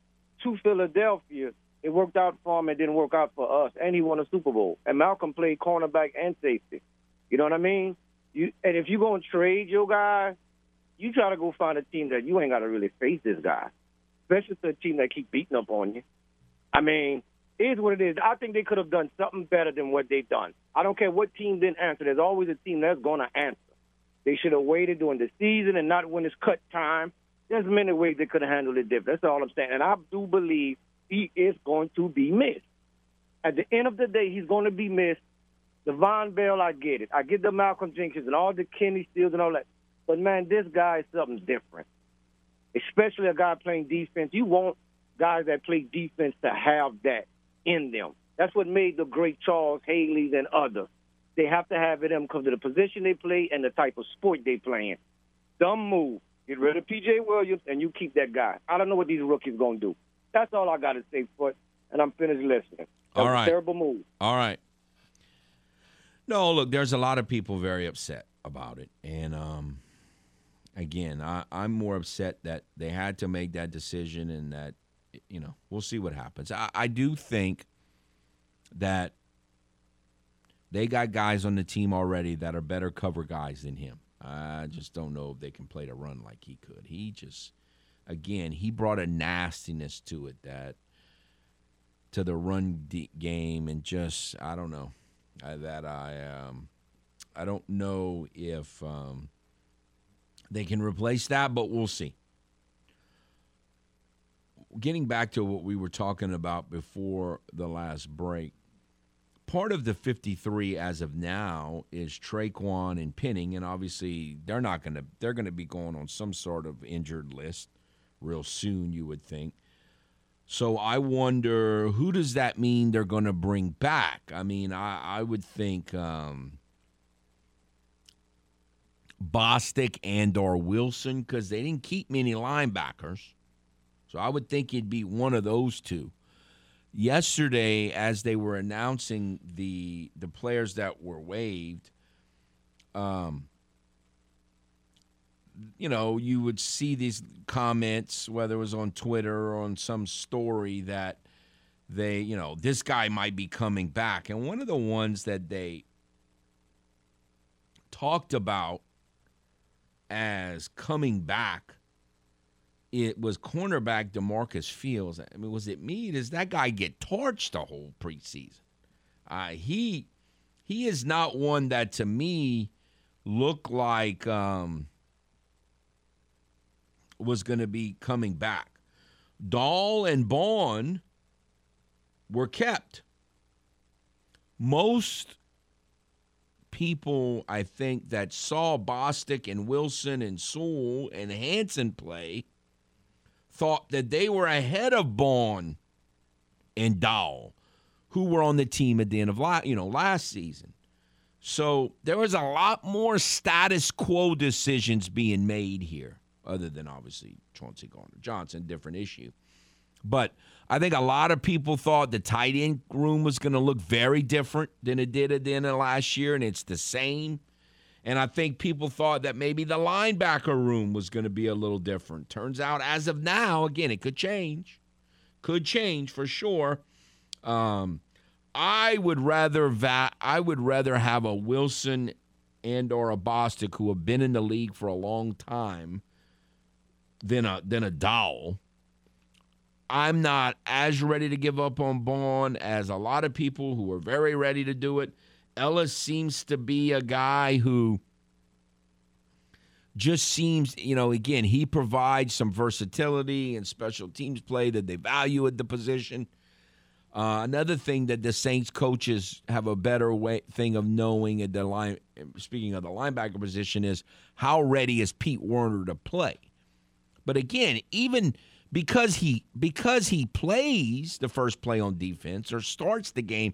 to Philadelphia, it worked out for him. It didn't work out for us, and he won a Super Bowl. And Malcolm played cornerback and safety. You know what I mean? You and if you're gonna trade your guy, you try to go find a team that you ain't got to really face this guy, especially a team that keep beating up on you. I mean, is what it is. I think they could have done something better than what they've done. I don't care what team didn't answer. There's always a team that's going to answer. They should have waited during the season and not when it's cut time. There's many ways they could have handled it different. That's all I'm saying. And I do believe he is going to be missed. At the end of the day, he's going to be missed. Devon Bell, I get it. I get the Malcolm Jenkins and all the Kenny Stills and all that. But man, this guy is something different. Especially a guy playing defense. You want guys that play defense to have that in them. That's what made the great Charles Haley's and others. They have to have it in them because of the position they play and the type of sport they play in. Dumb move. Get rid of P.J. Williams and you keep that guy. I don't know what these rookies going to do. That's all I got to say, Foote, and I'm finished listening. That All a terrible move. All right. No, look, there's a lot of people very upset about it, and um, again, I, I'm more upset that they had to make that decision, and that you know we'll see what happens. I, I do think that they got guys on the team already that are better cover guys than him. I just don't know if they can play the run like he could. He just, again, he brought a nastiness to it that to the run game and just I don't know uh, that I um, I don't know if um, they can replace that, but we'll see. Getting back to what we were talking about before the last break, part of the 53 as of now is Tre'Quan and Penning, and obviously they're not going to they're going to be going on some sort of injured list real soon, you would think. So I wonder who does that mean they're going to bring back? I mean, I, I would think um, Bostic and or Wilson because they didn't keep many linebackers. So I would think it'd be one of those two. Yesterday, as they were announcing the the players that were waived, um, you know, you would see these comments, whether it was on Twitter or on some story, that they, you know, this guy might be coming back. And one of the ones that they talked about as coming back, it was cornerback Demarcus Fields. I mean, was it me? Does that guy get torched the whole preseason? Uh, he he is not one that to me looked like um, was going to be coming back. Dowell and Bond were kept. Most people, I think, that saw Bostic and Wilson and Sewell and Hansen play thought that they were ahead of Bond and Dowell, who were on the team at the end of last, you know, last season. So there was a lot more status quo decisions being made here, other than obviously Chauncey Gardner Johnson, different issue. But I think a lot of people thought the tight end room was going to look very different than it did at the end of last year, and it's the same. And I think people thought that maybe the linebacker room was going to be a little different. Turns out, as of now, again, it could change. Could change for sure. Um, I would rather va- I would rather have a Wilson and or a Bostic who have been in the league for a long time than a than a Dowell. I'm not as ready to give up on Bond as a lot of people who are very ready to do it. Elliss seems to be a guy who just seems, you know, again, he provides some versatility and special teams play that they value at the position. Uh, another thing that the Saints coaches have a better way thing of knowing at the line. Speaking of the linebacker position, is how ready is Pete Werner to play? But again, even because he because he plays the first play on defense or starts the game,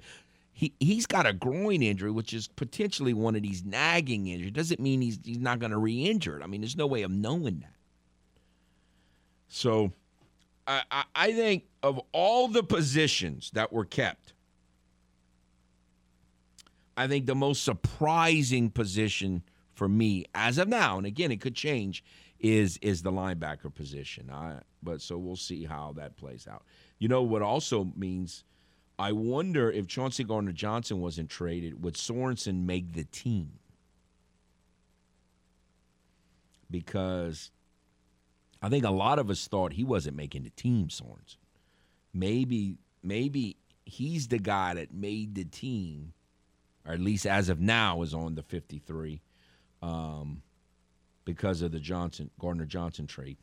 he he's got a groin injury, which is potentially one of these nagging injuries. Doesn't mean he's he's not going to re-injure it. I mean, there's no way of knowing that. So, I, I I think of all the positions that were kept, I think the most surprising position for me as of now, and again, it could change, is is the linebacker position. I, but so we'll see how that plays out. You know what also means I wonder if Chauncey Gardner Johnson wasn't traded, would Sorensen make the team? Because I think a lot of us thought he wasn't making the team, Sorensen. Maybe, maybe he's the guy that made the team, or at least as of now is on the 53, um, because of the Johnson Gardner Johnson trade.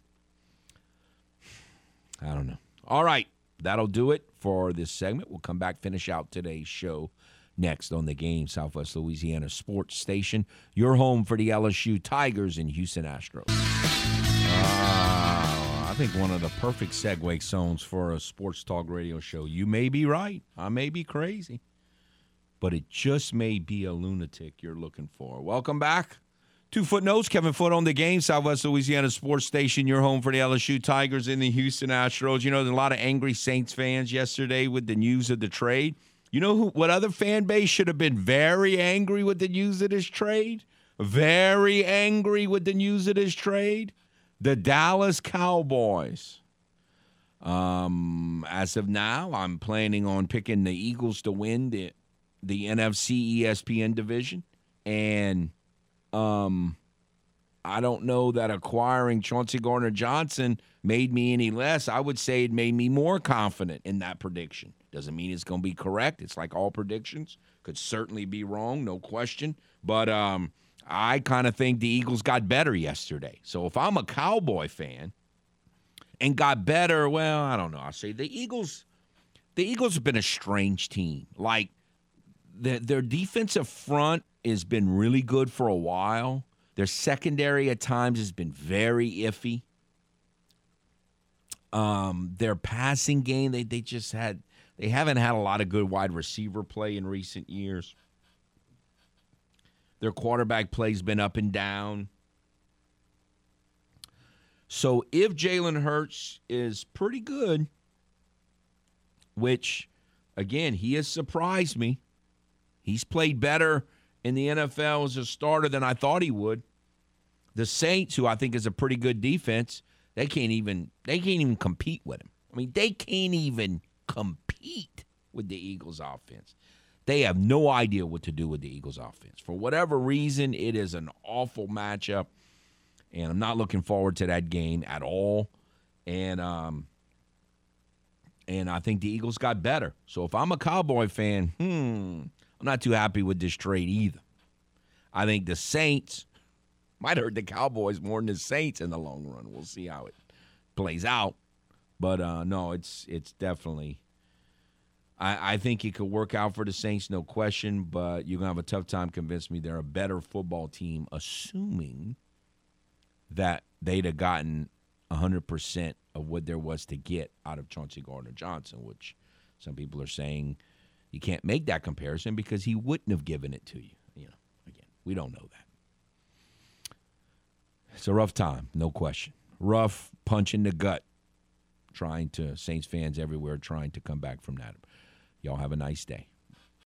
I don't know. All right that'll do it for this segment. We'll come back, finish out today's show next on the game, Southwest Louisiana Sports Station, your home for the LSU Tigers and Houston Astros. Uh, I think one of the perfect segue zones for a sports talk radio show. You may be right. I may be crazy. But it just may be a lunatic you're looking for. Welcome back. Two footnotes. Kevin Foote on the game, Southwest Louisiana Sports Station, your home for the LSU Tigers and the Houston Astros. You know, there's a lot of angry Saints fans yesterday with the news of the trade. You know who? What other fan base should have been very angry with the news of this trade? Very angry with the news of this trade? The Dallas Cowboys. Um, as of now, I'm planning on picking the Eagles to win the the NFC ESPN division, and um, I don't know that acquiring Chauncey Gardner Johnson made me any less. I would say it made me more confident in that prediction. Doesn't mean it's going to be correct. It's like all predictions could certainly be wrong, no question. But um, I kind of think the Eagles got better yesterday. So if I'm a Cowboy fan and got better, well, I don't know. I say the Eagles. The Eagles have been a strange team. Like the, their defensive front has been really good for a while. Their secondary at times has been very iffy. Um, their passing game, they they just had they haven't had a lot of good wide receiver play in recent years. Their quarterback play's been up and down. So if Jalen Hurts is pretty good, which again, he has surprised me. He's played better in the NFL as a starter than I thought he would. The Saints, who I think is a pretty good defense, they can't even they can't even compete with him. I mean, they can't even compete with the Eagles offense. They have no idea what to do with the Eagles offense. For whatever reason, it is an awful matchup. And I'm not looking forward to that game at all. And um and I think the Eagles got better. So if I'm a Cowboy fan, hmm, I'm not too happy with this trade either. I think the Saints might hurt the Cowboys more than the Saints in the long run. We'll see how it plays out. But uh, no, it's it's definitely. I, I think it could work out for the Saints, no question. But you're gonna have a tough time convincing me they're a better football team, assuming that they'd have gotten 100% of what there was to get out of Chauncey Gardner Johnson, which some people are saying you can't make that comparison because he wouldn't have given it to you. You know, again, we don't know that. It's a rough time, no question. Rough punch in the gut trying to Saints fans everywhere trying to come back from that. Y'all have a nice day.